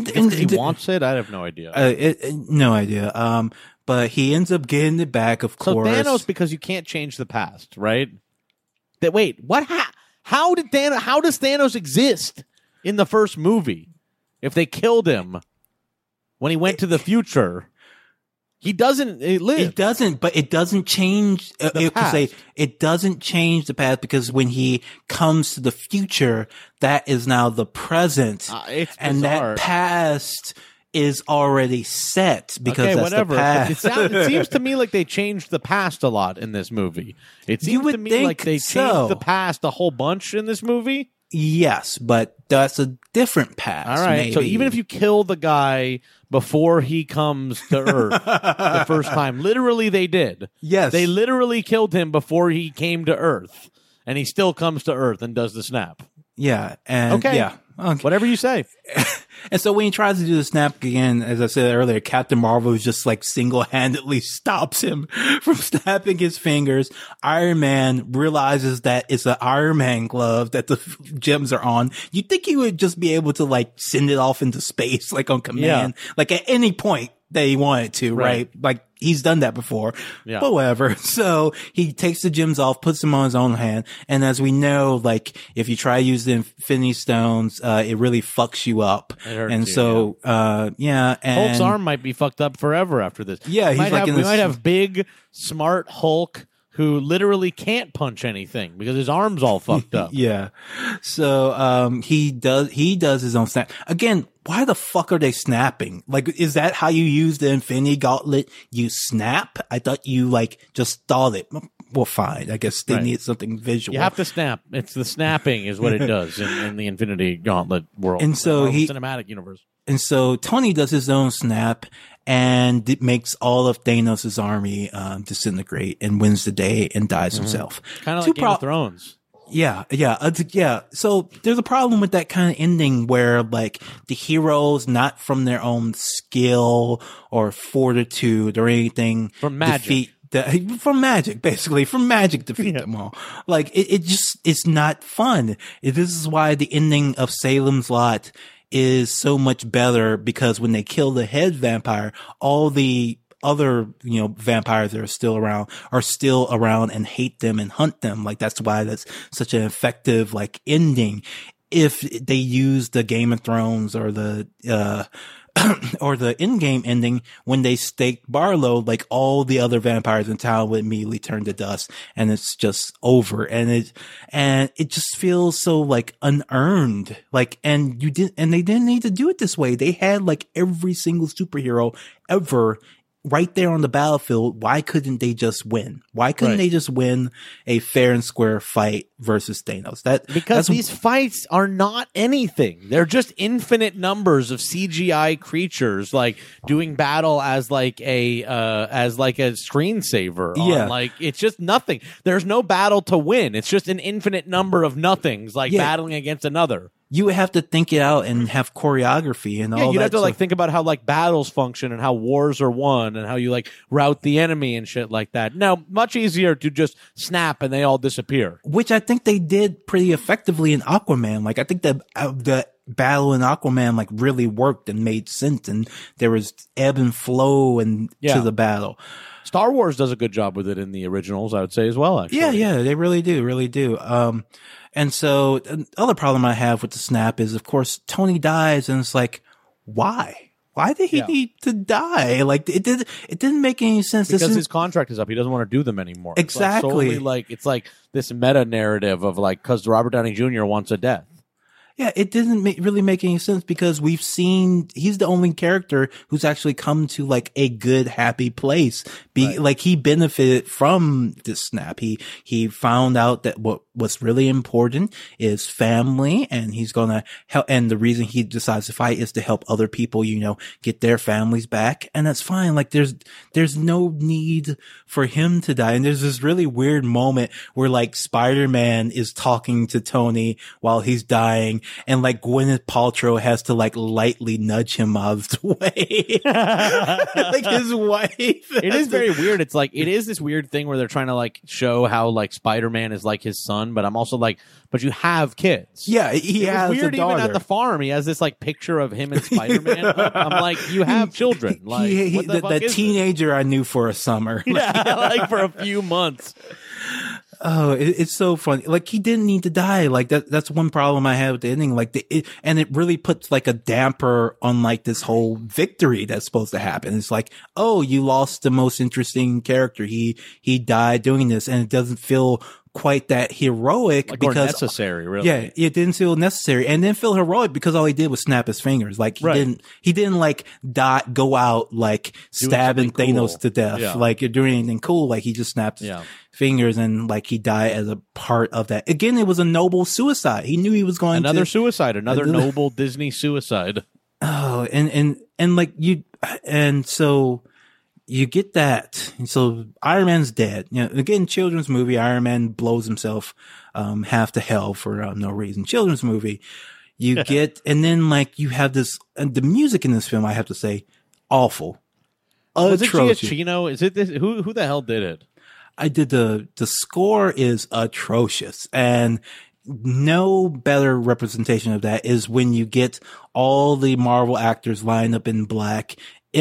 If he wants it, I have no idea. uh, it, it- no idea. Um, but he ends up getting it back, of so course. Thanos, because you can't change the past, right? That wait, what? Ha- how did Thanos? How does Thanos exist in the first movie? If they killed him when he went to the future, he doesn't eh, live. It doesn't, but it doesn't change. Uh, The it, say it doesn't change the past because when he comes to the future, that is now the present, Uh, it's and that past is already set because okay, that's whatever. the past. It, sounds, it seems to me like they changed the past a lot in this movie. It seems to me like they so. changed the past a whole bunch in this movie. Yes, but that's a different past. All right. So even if you kill the guy before he comes to Earth the first time, literally they did. yes, They literally killed him before he came to Earth, and he still comes to Earth and does the snap. Yeah, and Okay. yeah. Okay. Whatever you say. And so when he tries to do the snap again, as I said earlier, Captain Marvel just like single handedly stops him from snapping his fingers. Iron Man realizes that it's an Iron Man glove that the gems are on. You think he would just be able to like send it off into space, like on command, like at any point that he wanted to, Right. right? Like he's done that before. Yeah. But whatever. So he takes the gems off, puts them on his own hand. And as we know, like if you try to use the Infinity Stones, uh, it really fucks you up. And you, so, uh, yeah. And Hulk's arm might be fucked up forever after this. Yeah, he's might like have, we this- might have big, smart Hulk who literally can't punch anything because his arm's all fucked up. Yeah. So, um, he does, he does his own snap. Again, why the fuck are they snapping? Like, is that how you use the Infinity Gauntlet? You snap? I thought you like just thought it. Well, fine. I guess they Right. need something visual. You have to snap. It's the snapping is what it does in, in the Infinity Gauntlet world, And so the he- cinematic universe. And so Tony does his own snap and it makes all of Thanos' army um, disintegrate and wins the day and dies himself. Kind of like Game pro- of Thrones. Yeah, yeah, uh, yeah. So there's a problem with that kind of ending where like the heroes, not from their own skill or fortitude or anything, From magic. defeat the, from magic, basically from magic defeat them all. Like it, it just it's not fun. It- This is why the ending of Salem's Lot is so much better because when they kill the head vampire, all the other, you know, vampires that are still around are still around and hate them and hunt them. Like that's why that's such an effective like ending. If they use the Game of Thrones or the, uh, or the Endgame ending when they staked Barlow, like all the other vampires in town would immediately turn to dust and it's just over. And it, and it just feels so like unearned. Like, and you didn't, and they didn't need to do it this way. They had like every single superhero ever right there on the battlefield. Why couldn't they just win? Why couldn't Right. they just win a fair and square fight versus Thanos? That, Because these fights are not anything. They're just infinite numbers of CGI creatures like doing battle as like a uh as like a screensaver. on, Yeah. like it's just nothing. There's no battle to win. It's just an infinite number of nothings like Yeah. battling against another. You would have to think it out and have choreography and Yeah, all you'd that. have to like think about how like battles function and how wars are won and how you like route the enemy and shit like that. No, much easier to just snap and they all disappear. which I think they did pretty effectively in Aquaman. Like I think the uh, the battle in Aquaman like really worked and made sense, and there was ebb and flow and Yeah. to the battle. Star Wars does a good job with it in the originals, I would say as well. Actually, Yeah, yeah, they really do, really do. Um, and so the other problem I have with the snap is, of course, Tony dies, and it's like, why? Why did he Yeah. need to die? Like it did. It didn't make any sense. because this his contract is up. He doesn't want to do them anymore. It's like Exactly. solely like it's like this meta narrative of like because Robert Downey Jr. wants a death. Yeah, it didn't really make any sense because we've seen he's the only character who's actually come to like a good, happy place. Be like he benefited from this snap. He he found out that what what's really important is family, and he's gonna help. And the reason he decides to fight is to help other people, you know, get their families back, and that's fine. Like there's there's no need for him to die. And there's this really weird moment where like Spider Man is talking to Tony while he's dying, and like Gwyneth Paltrow has to like lightly nudge him out of the way, like his wife. It is very weird. It's like it is this weird thing where they're trying to like show how like Spider Man is like his son, but I'm also like, but you have kids. Yeah, he It was has weird a even at the farm. He has this like picture of him and Spider Man. I'm like, you have children. Like he, he, the, the, the teenager I knew for a summer. Yeah, like for a few months. Oh, it, it's so funny. Like he didn't need to die. Like that, that's one problem I had with the ending. Like the, it, and it really puts like a damper on like this whole victory that's supposed to happen. It's like, oh, you lost the most interesting character. He, he died doing this and it doesn't feel quite that heroic Like, or because necessary, really. yeah, it didn't feel necessary, and didn't feel heroic because all he did was snap his fingers. Like he Right. didn't, he didn't like dot go out like stabbing Thanos cool. to death, Yeah. like doing anything cool. Like he just snapped Yeah. fingers and like he died as a part of that. Again, it was a noble suicide. He knew he was going Another to. suicide, Another- noble Disney suicide. Oh, and and and like you, and so you get that. And so Iron Man's dead. You know, again, children's movie. Iron Man blows himself um half to hell for uh, no reason. Children's movie. You get, and then like you have this, and the music in this film, I have to say, awful. Was it Atrocious. Giacchino? Is it this? Who who the hell did it? I did the the score is atrocious and no better representation of that is when you get all the Marvel actors lined up in black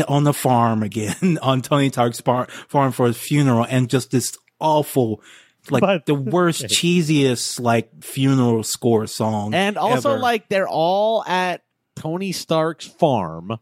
on the farm again on Tony Stark's bar- farm for his funeral and just this awful like But- the worst cheesiest like funeral score song And also, ever. like, they're all at Tony Stark's farm.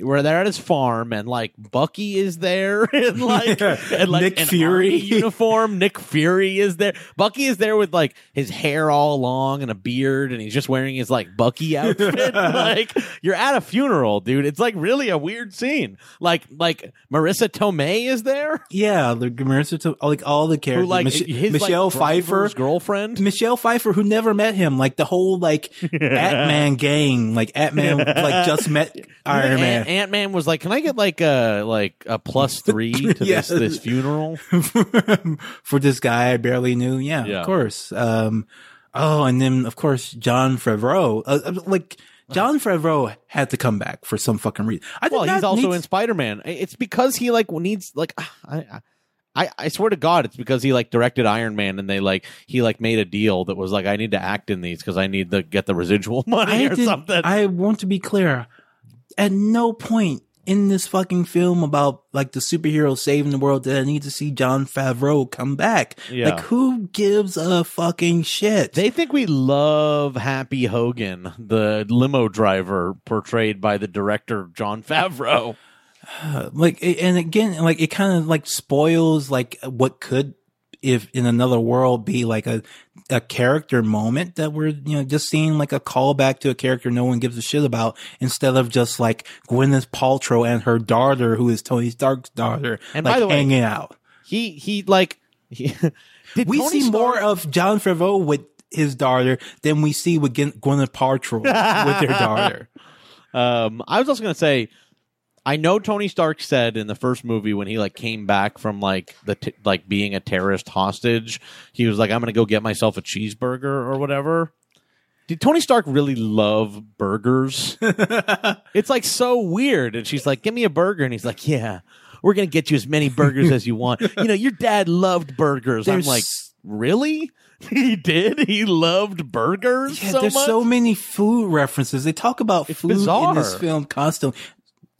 Where they're at his farm, and like Bucky is there, and like, and like Nick an Fury. uniform. Nick Fury is there. Bucky is there with like his hair all long and a beard, and he's just wearing his like Bucky outfit. like you're at a funeral, dude. It's like really a weird scene. Like like Marisa Tomei is there, yeah the Marissa to like all the who characters like Mich- his Michelle like, Pfeiffer girlfriend. Michelle Pfeiffer, who never met him, like the whole like Ant-Man gang, like Ant-Man, like just met Iron Man Ant Man was like, "Can I get like a like a plus three to Yeah. this this funeral?" for this guy I barely knew. Yeah, Yeah. of course. Um, oh, and then of course Jon Favreau, uh, uh, like Jon Favreau had to come back for some fucking reason. I Well, he's also need- in Spider Man. It's because he like needs like I. I, I swear to God, it's because he like directed Iron Man, and they like he like made a deal that was like, I need to act in these because I need to get the residual money I or did- something. I want to be clear. At no point in this fucking film about like the superhero saving the world did I need to see Jon Favreau come back. Yeah. Like who gives a fucking shit? They think we love Happy Hogan, the limo driver portrayed by the director Jon Favreau. like and again like it kind of like spoils like what could if in another world be like a a character moment that we're you know just seeing like a callback to a character no one gives a shit about instead of just like Gwyneth Paltrow and her daughter who is Tony Stark's daughter And like by the way, hanging out. He he like he, did We Tony see more of Jon Favreau with his daughter than we see with Gwyn- Gwyneth Paltrow with their daughter. Um, I was also gonna say, I know Tony Stark said in the first movie when he like came back from like the t- like being a terrorist hostage, he was like, "I'm gonna go get myself a cheeseburger or whatever." Did Tony Stark really love burgers? it's like so weird. And she's like, "Give me a burger," and he's like, "Yeah." We're gonna get you as many burgers as you want. You know, your dad loved burgers. There's- I'm like, really? He did. He loved burgers Yeah, so there's much. so many food references. They talk about It's food in this film constantly.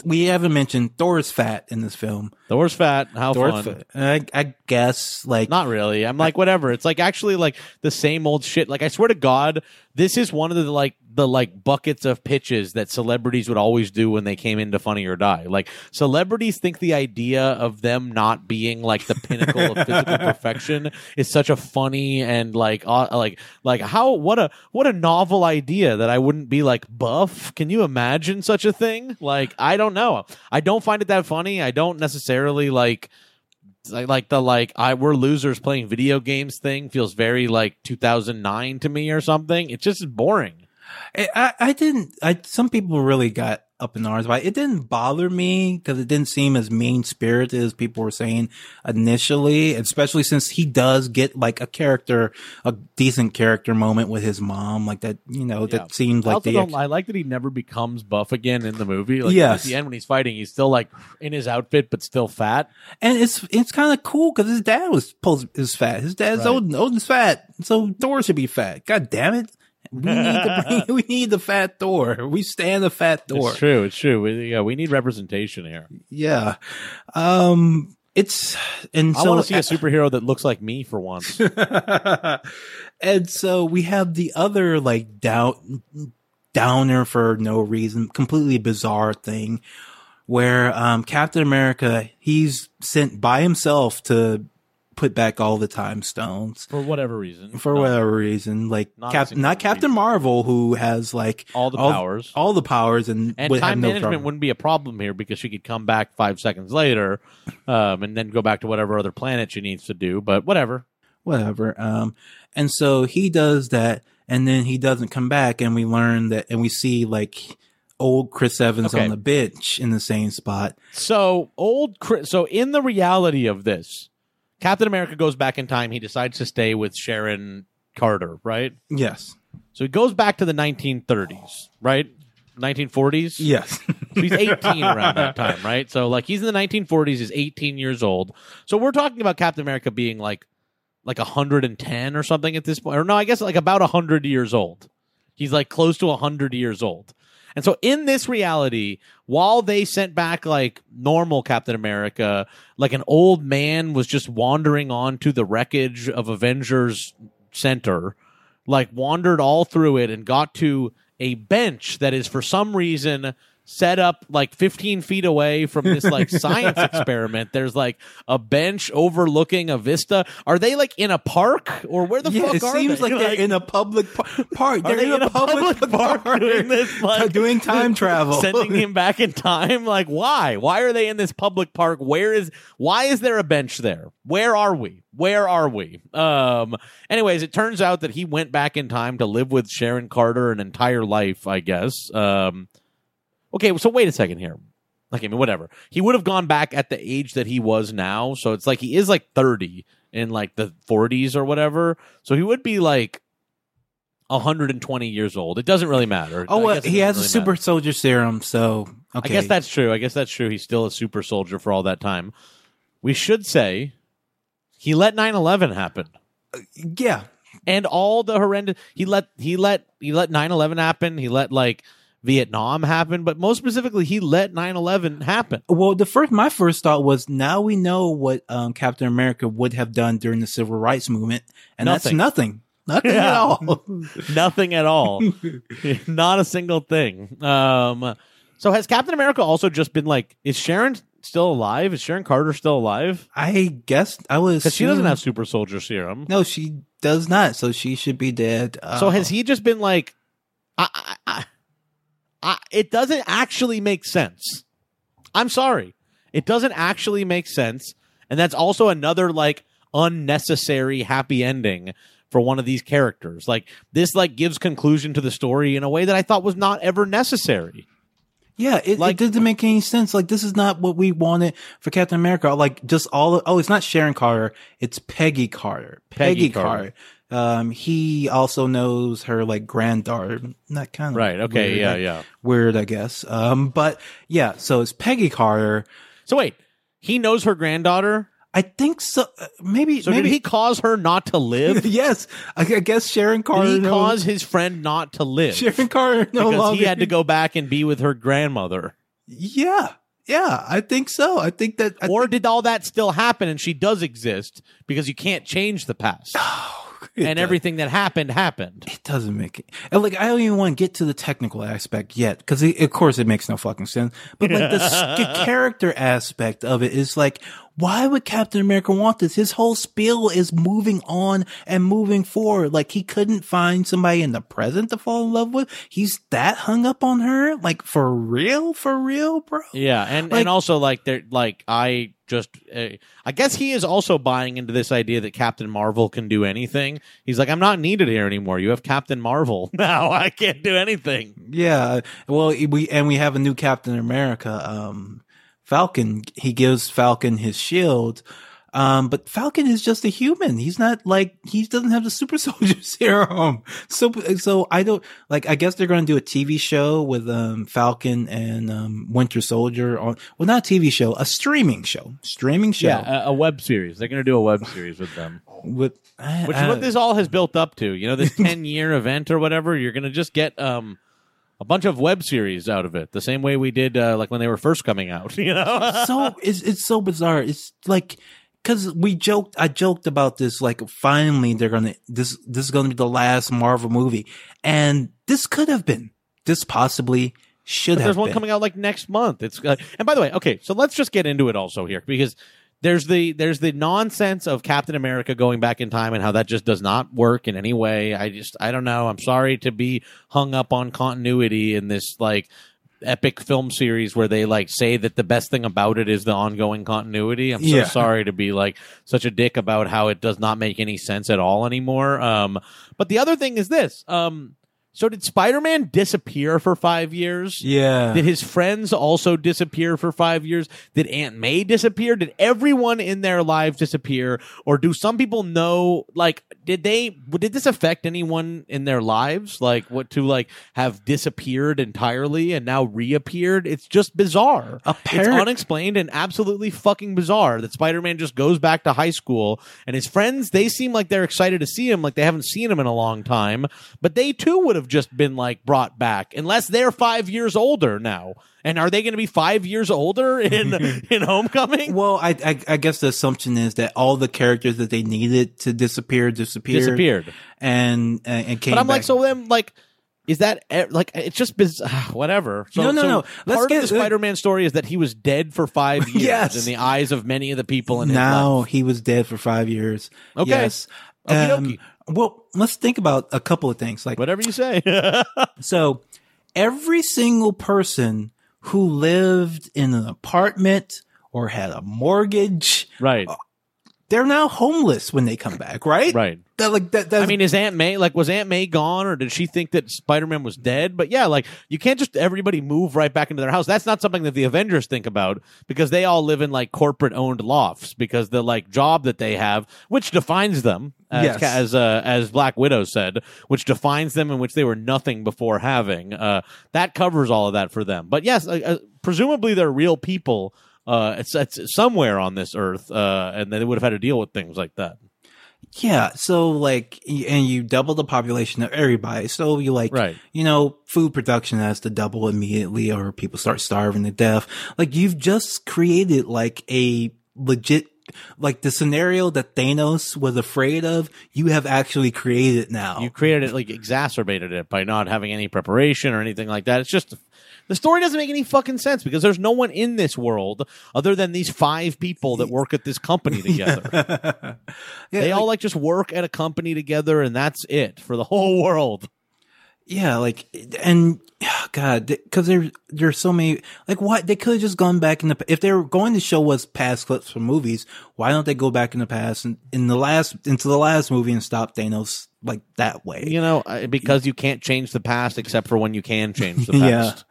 We haven't mentioned Thor's fat in this film. Thor's fat. How fun. fat. I, I guess like Not really. I'm like whatever. It's like actually like the same old shit. Like I swear to God, this is one of the like the like buckets of pitches that celebrities would always do when they came into Funny or Die. Like celebrities think the idea of them not being like the pinnacle of physical perfection is such a funny and like uh, like like how what a what a novel idea that I wouldn't be like buff. Can you imagine such a thing? Like I don't know. I don't find it that funny. I don't necessarily like like, like the like I we're losers playing video games thing feels very like 2009 to me or something. It's just boring. I I didn't. I some people really got up in arms about it. It didn't bother me because it didn't seem as mean spirited as people were saying initially. Especially since he does get like a character, a decent character moment with his mom, like that. You know, Yeah. that seemed like the don't. I like that he never becomes buff again in the movie. Like Yes. at the end when he's fighting, he's still like in his outfit but still fat. And it's it's kind of cool because his dad was supposed is fat. His dad's Right. Odin. Odin's fat, so Thor should be fat. God damn it! We need bring, we need the fat Thor. We stand the fat Thor. It's true. It's true. We, yeah, we need representation here. Yeah. Um. It's and I so want to see a superhero that looks like me for once. and so we have the other like down downer for no reason, completely bizarre thing where um Captain America he's sent by himself to put back all the time stones for whatever reason. for No, whatever reason. Like Not Cap- not Captain Marvel, who has like all the powers. all the powers, and, and time no management problem. wouldn't be a problem here because she could come back five seconds later, um, and then go back to whatever other planet she needs to do. But whatever. whatever. Um, and so he does that, and then he doesn't come back, and we learn that, and we see like old Chris Evans Okay. on the bench in the same spot. So old Chris. So in the reality of this, Captain America goes back in time. He decides to stay with Sharon Carter, right? Yes, So he goes back to the 1930s, right? 1940s. yes, So he's 18 around that time, right? So like he's in the 1940s, he's 18 years old. So we're talking about Captain America being like like 110 or something at this point. Or no, I guess like about 100 years old. He's like close to 100 years old. And so in this reality, while they sent back like normal Captain America, like an old man was just wandering onto the wreckage of Avengers Center, like wandered all through it and got to a bench that is for some reason set up like 15 feet away from this like science experiment. There's like a bench overlooking a vista. Are they like in a park or where the yeah. fuck It are seems they? like they're in a public par- park. They're they in a public park doing this, like- doing time travel, sending him back in time like why why are they in this public park where is why is there a bench there where are we where are we um anyways it turns out that he went back in time to live with sharon carter an entire life i guess um okay so wait a second here like i mean whatever he would have gone back at the age that he was now so it's like he is like 30 in like the 40s or whatever so he would be like 120 years old. It doesn't really matter. Oh, well, he has doesn't a super matter. soldier serum, so okay. I guess that's true. I guess that's true. He's still a super soldier for all that time. We should say he let 9/11 happen. Uh, yeah. And all the horrendous he let he let he let 9/11 happen. He let like Vietnam happen, but most specifically he let 9/11 happen. Well, the first my first thought was now we know what um, Captain America would have done during the civil rights movement, and that's Nothing. nothing, nothing at all. Nothing at all. Not a single thing. Um so has Captain America also just been like is Sharon still alive? Is Sharon Carter still alive? I guess I was Cuz she doesn't have super soldier serum. No, she does not. So she should be dead. Uh, So has he just been like, I, I, I, it doesn't actually make sense. I'm sorry, it doesn't actually make sense, and that's also another like unnecessary happy ending for one of these characters. Like this, like gives conclusion to the story in a way that I thought was not ever necessary. Yeah, it, Like- it doesn't make any sense. Like this is not what we wanted for Captain America. Like just all. oh, it's not Sharon Carter. It's Peggy Carter. Peggy Peggy, Carter. Carter. Um, he also knows her like granddaughter. That kind of Right. Okay. Weird, yeah. I- Yeah. Weird, I guess. Um, but yeah. So it's Peggy Carter. So wait, he knows her granddaughter. I think so. uh, Maybe. So maybe did he cause her not to live? yes. I, I guess Sharon Carter. Did he knows- cause his friend not to live? Sharon Carter no because longer he had to go back and be with her grandmother. Yeah. Yeah, I think so. I think that. I or did all that still happen and she does exist because you can't change the past and does- everything that happened happened It doesn't make it. and, Like I don't even want to get to the technical aspect yet, because of course it makes no fucking sense. But like the s- character aspect of it is like, why would Captain America want this? His whole spiel is moving on and moving forward. Like he couldn't find somebody in the present to fall in love with. He's that hung up on her. Like for real, for real, bro. yeah and Like- and also like they're like i just uh, i guess he is also buying into this idea that captain marvel can do anything he's like i'm not needed here anymore you have captain marvel now i can't do anything Yeah. Well, we and we have a new Captain America, um, Falcon. He gives Falcon his shield. Um, but Falcon is just a human. He's not like he doesn't have the super soldier serum. So, so I don't like. I guess they're going to do a TV show with um Falcon and um Winter Soldier on. Well, not a TV show, a streaming show. Streaming show yeah a, a web series they're gonna do a web series with them with I- which is what this all has built up to. You know, this ten year event or whatever. You're gonna just get um a bunch of web series out of it, the same way we did uh, like when they were first coming out. You know, so it's it's so bizarre. It's like because we joked, I joked about this. Like finally, they're gonna this this is gonna be the last Marvel movie, and this could have been. This possibly should But have there's one been. coming out like next month. It's uh, and by the way, okay, so let's just get into it also here because there's the there's the nonsense of Captain America going back in time and how that just does not work in any way. I just I don't know. I'm sorry to be hung up on continuity in this like epic film series where they like say that the best thing about it is the ongoing continuity. I'm so Yeah. sorry to be like such a dick about how it does not make any sense at all anymore. Um, but the other thing is this. Um, so did Spider-Man disappear for five years? Yeah. Did his friends also disappear for five years? Did Aunt May disappear? Did everyone in their lives disappear? Or do some people know, like, did they, did this affect anyone in their lives? Like, what to, like, have disappeared entirely and now reappeared? It's just bizarre. It's unexplained and absolutely fucking bizarre that Spider Man just goes back to high school and his friends, they seem like they're excited to see him, like they haven't seen him in a long time. But they too would have just been like brought back unless they're five years older now. And are they going to be five years older in in Homecoming? Well, I, I I guess the assumption is that all the characters that they needed to disappear disappeared, Disappeared. and and, and came. But I'm like, so then, like, is that like it's just biz- whatever? So, No, no, so no. Let's part get- of the Spider-Man story is that he was dead for five years Yes. in the eyes of many of the people in his now he was dead for five years. Okay. Yes. Um. Well, let's think about a couple of things. Like, Whatever you say. so every single person who lived in an apartment or had a mortgage, right. They're now homeless when they come back, right? Right. That like that. That's, I mean, is Aunt May like was Aunt May gone, or did she think that Spider Man was dead? But yeah, like you can't just everybody move right back into their house. That's not something that the Avengers think about because they all live in like corporate owned lofts because the like job that they have, which defines them, as Yes. as uh, as Black Widow said, which defines them and which they were nothing before having. Uh, that covers all of that for them. But yes, uh, uh, presumably they're real people. Uh, it's, it's somewhere on this earth, uh, and they would have had to deal with things like that. yeah. So like, and you double the population of everybody. So you like, Right. you know, food production has to double immediately or people start starving to death. Like you've just created like a legit, like the scenario that Thanos was afraid of, you have actually created it now. you created it like exacerbated it by not having any preparation or anything like that. It's just the story doesn't make any fucking sense because there's no one in this world other than these five people that work at this company together. Yeah, they like- all like just work at a company together and that's it for the whole world. Yeah, like, and oh, God, because there there's so many. Like, what they could have just gone back in the if they were going to show us past clips from movies. Why don't they go back in the past and in the last into the last movie and stop Thanos like that way? You know, because you can't change the past except for when you can change the past.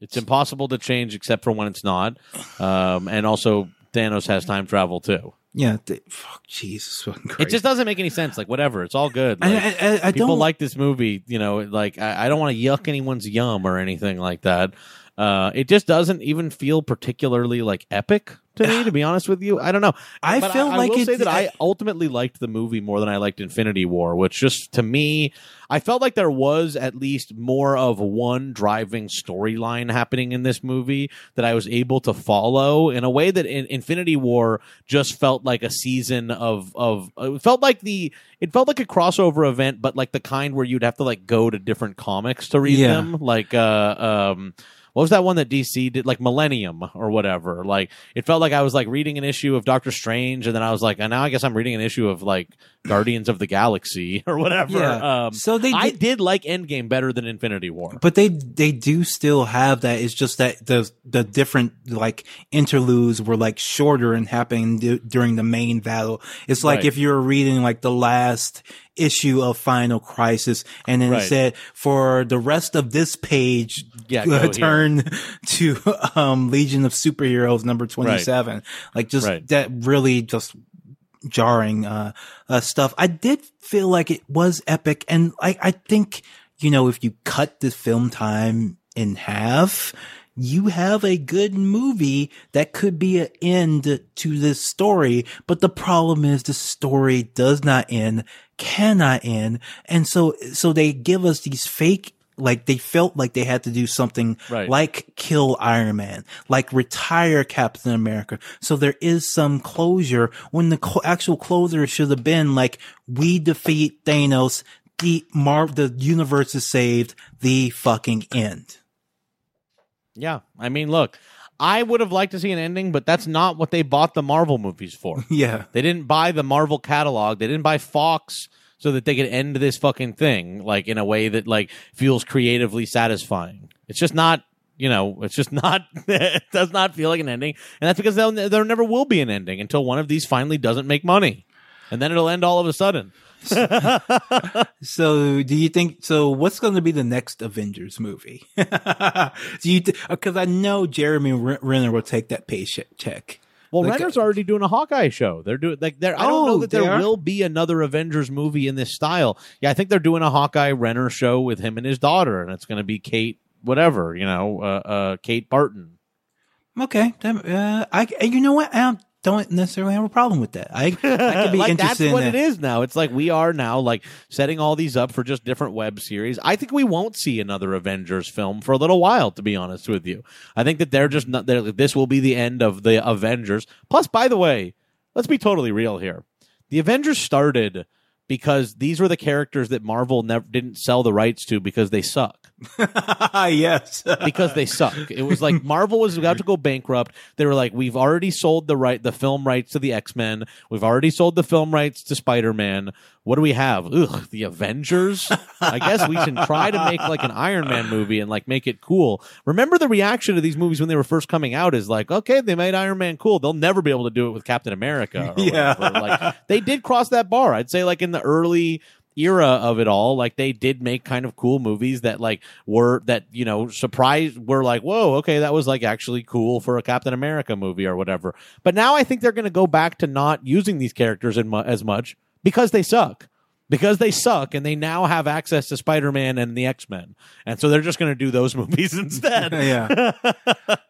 It's impossible to change except for when it's not. Um, and also Thanos has time travel too. Yeah, they, fuck, Jesus, It just doesn't make any sense. Like whatever, it's all good. I, Like, I, I, I people don't like this movie. You know, like I, I don't want to yuck anyone's yum or anything like that. Uh, it just doesn't even feel particularly like epic to me, to be honest with you. I don't know. I But feel I, like will it- say that I, I- ultimately liked the movie more than I liked Infinity War, which just to me, I felt like there was at least more of one driving storyline happening in this movie that I was able to follow in a way that in Infinity War just felt like a season of of it felt like the it felt like a crossover event, but like the kind where you'd have to like go to different comics to read Yeah. them, like uh um. What was that one that DC did, like Millennium or whatever? Like it felt like I was like reading an issue of Doctor Strange, and then I was like, and now I guess I'm reading an issue of like Guardians of the Galaxy or whatever. Yeah. Um, So they I did- did like Endgame better than Infinity War. But they they do still have that. It's just that the the different like interludes were like shorter and happening d- during the main battle. It's like Right. if you were reading like the last issue of Final Crisis, and then Right. it said for the rest of this page, Yeah, uh, go here. turn to um Legion of Superheroes number twenty seven. Like just Right. that really just jarring uh, uh stuff. I did feel like it was epic and I I think you know if you cut the film time in half you have a good movie that could be an end to this story, but the problem is the story does not end, cannot end, and so so they give us these fake like they felt like they had to do something Right. like kill Iron Man, like retire Captain America. So there is some closure when the actual closure should have been like, we defeat Thanos, the Mar, the universe is saved, the fucking end. Yeah, I mean, look, I would have liked to see an ending, but that's not what they bought the Marvel movies for. Yeah. They didn't buy the Marvel catalog. They didn't buy Fox so that they could end this fucking thing like in a way that like feels creatively satisfying. It's just not, you know, it's just not. it does not feel like an ending, and that's because there never will be an ending until one of these finally doesn't make money, and then it'll end all of a sudden. So, do you think? So, what's going to be the next Avengers movie? do you? Because I know Jeremy Renner will take that paycheck. Well, Like, Renner's already doing a Hawkeye show. They're doing like they're. I don't know Oh, that there are? will be another Avengers movie in this style. Yeah, I think they're doing a Hawkeye Renner show with him and his daughter, and it's going to be Kate, whatever you know, uh, uh, Kate Barton. Okay, uh, I you know what? I don't necessarily have a problem with that. I I could be like that's interested what in it that. is now. It's like we are now like setting all these up for just different web series. I think we won't see another Avengers film for a little while, to be honest with you. I think that they're just not. They're, this will be the end of the Avengers. Plus, by the way, let's be totally real here. The Avengers started because these were the characters that Marvel never didn't sell the rights to because they suck yes. because they suck. It was like Marvel was about to go bankrupt. They were like, "We've already sold the right, the film rights to the X Men. We've already sold the film rights to Spider Man. What do we have? Ugh, the Avengers. I guess we can try to make like an Iron Man movie and like make it cool. Remember the reaction to these movies when they were first coming out is like, okay, they made Iron Man cool. They'll never be able to do it with Captain America. Or Yeah. whatever. like they did cross that bar. I'd say like in the early era of it all like they did make kind of cool movies that like were that you know surprised were like whoa okay that was like actually cool for a captain america movie or whatever. But now i think they're going to go back to not using these characters mu- as much because they suck because they suck and they now have access to spider-man and the x-men and so they're just going to do those movies instead yeah.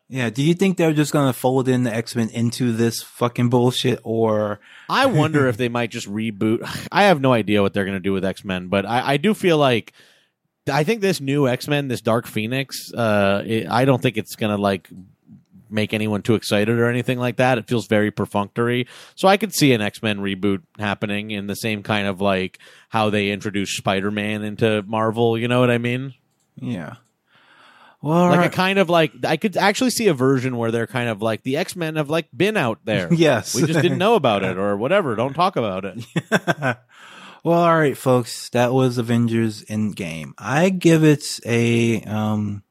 Yeah. Do you think they're just going to fold in the X Men into this fucking bullshit, or I wonder if they might just reboot. I have no idea what they're going to do with X Men, but I, I do feel like I think this new X Men, this Dark Phoenix, uh, it, I don't think it's going to like make anyone too excited or anything like that. It feels very perfunctory. So I could see an X Men reboot happening in the same kind of like how they introduced Spider Man into Marvel. You know what I mean? yeah? Well, Like alright. a kind of like I could actually see a version where they're kind of like the X Men have like been out there. yes, We just didn't know about it or whatever. Don't talk about it. well, all right, folks. That was Avengers Endgame. I give it a um.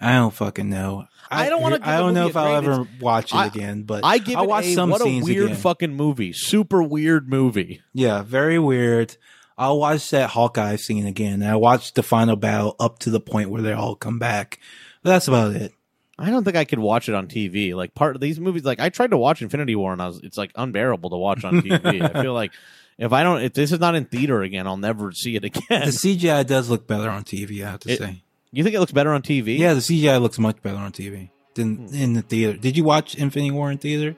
I don't fucking know. I don't wanna I don't know if I'll ever watch it I- again, but I give I'll it watch a some what a weird again. fucking movie, super weird movie. Yeah, very weird. I'll watch that Hawkeye scene again. And I watched the final battle up to the point where they all come back. But that's about it. I don't think I could watch it on TV. Like part of these movies, like I tried to watch Infinity War, and I was, it's like unbearable to watch on TV. I feel like if I don't, if this is not in theater again, I'll never see it again. The. CGI does look better on TV, I have to It- say. You think it looks better on TV? Yeah, the CGI looks much better on TV than Hmm. in the theater. Did you watch Infinity War in theater?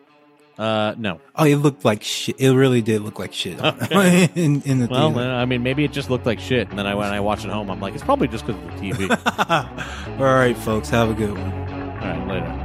Uh, no. Oh, it looked like shit. It really did look like shit in, in the Well, theater. I mean, maybe it just looked like shit, and then I when I watched it home, I'm like, it's probably just because of the TV. All right, folks, have a good one. All right, later.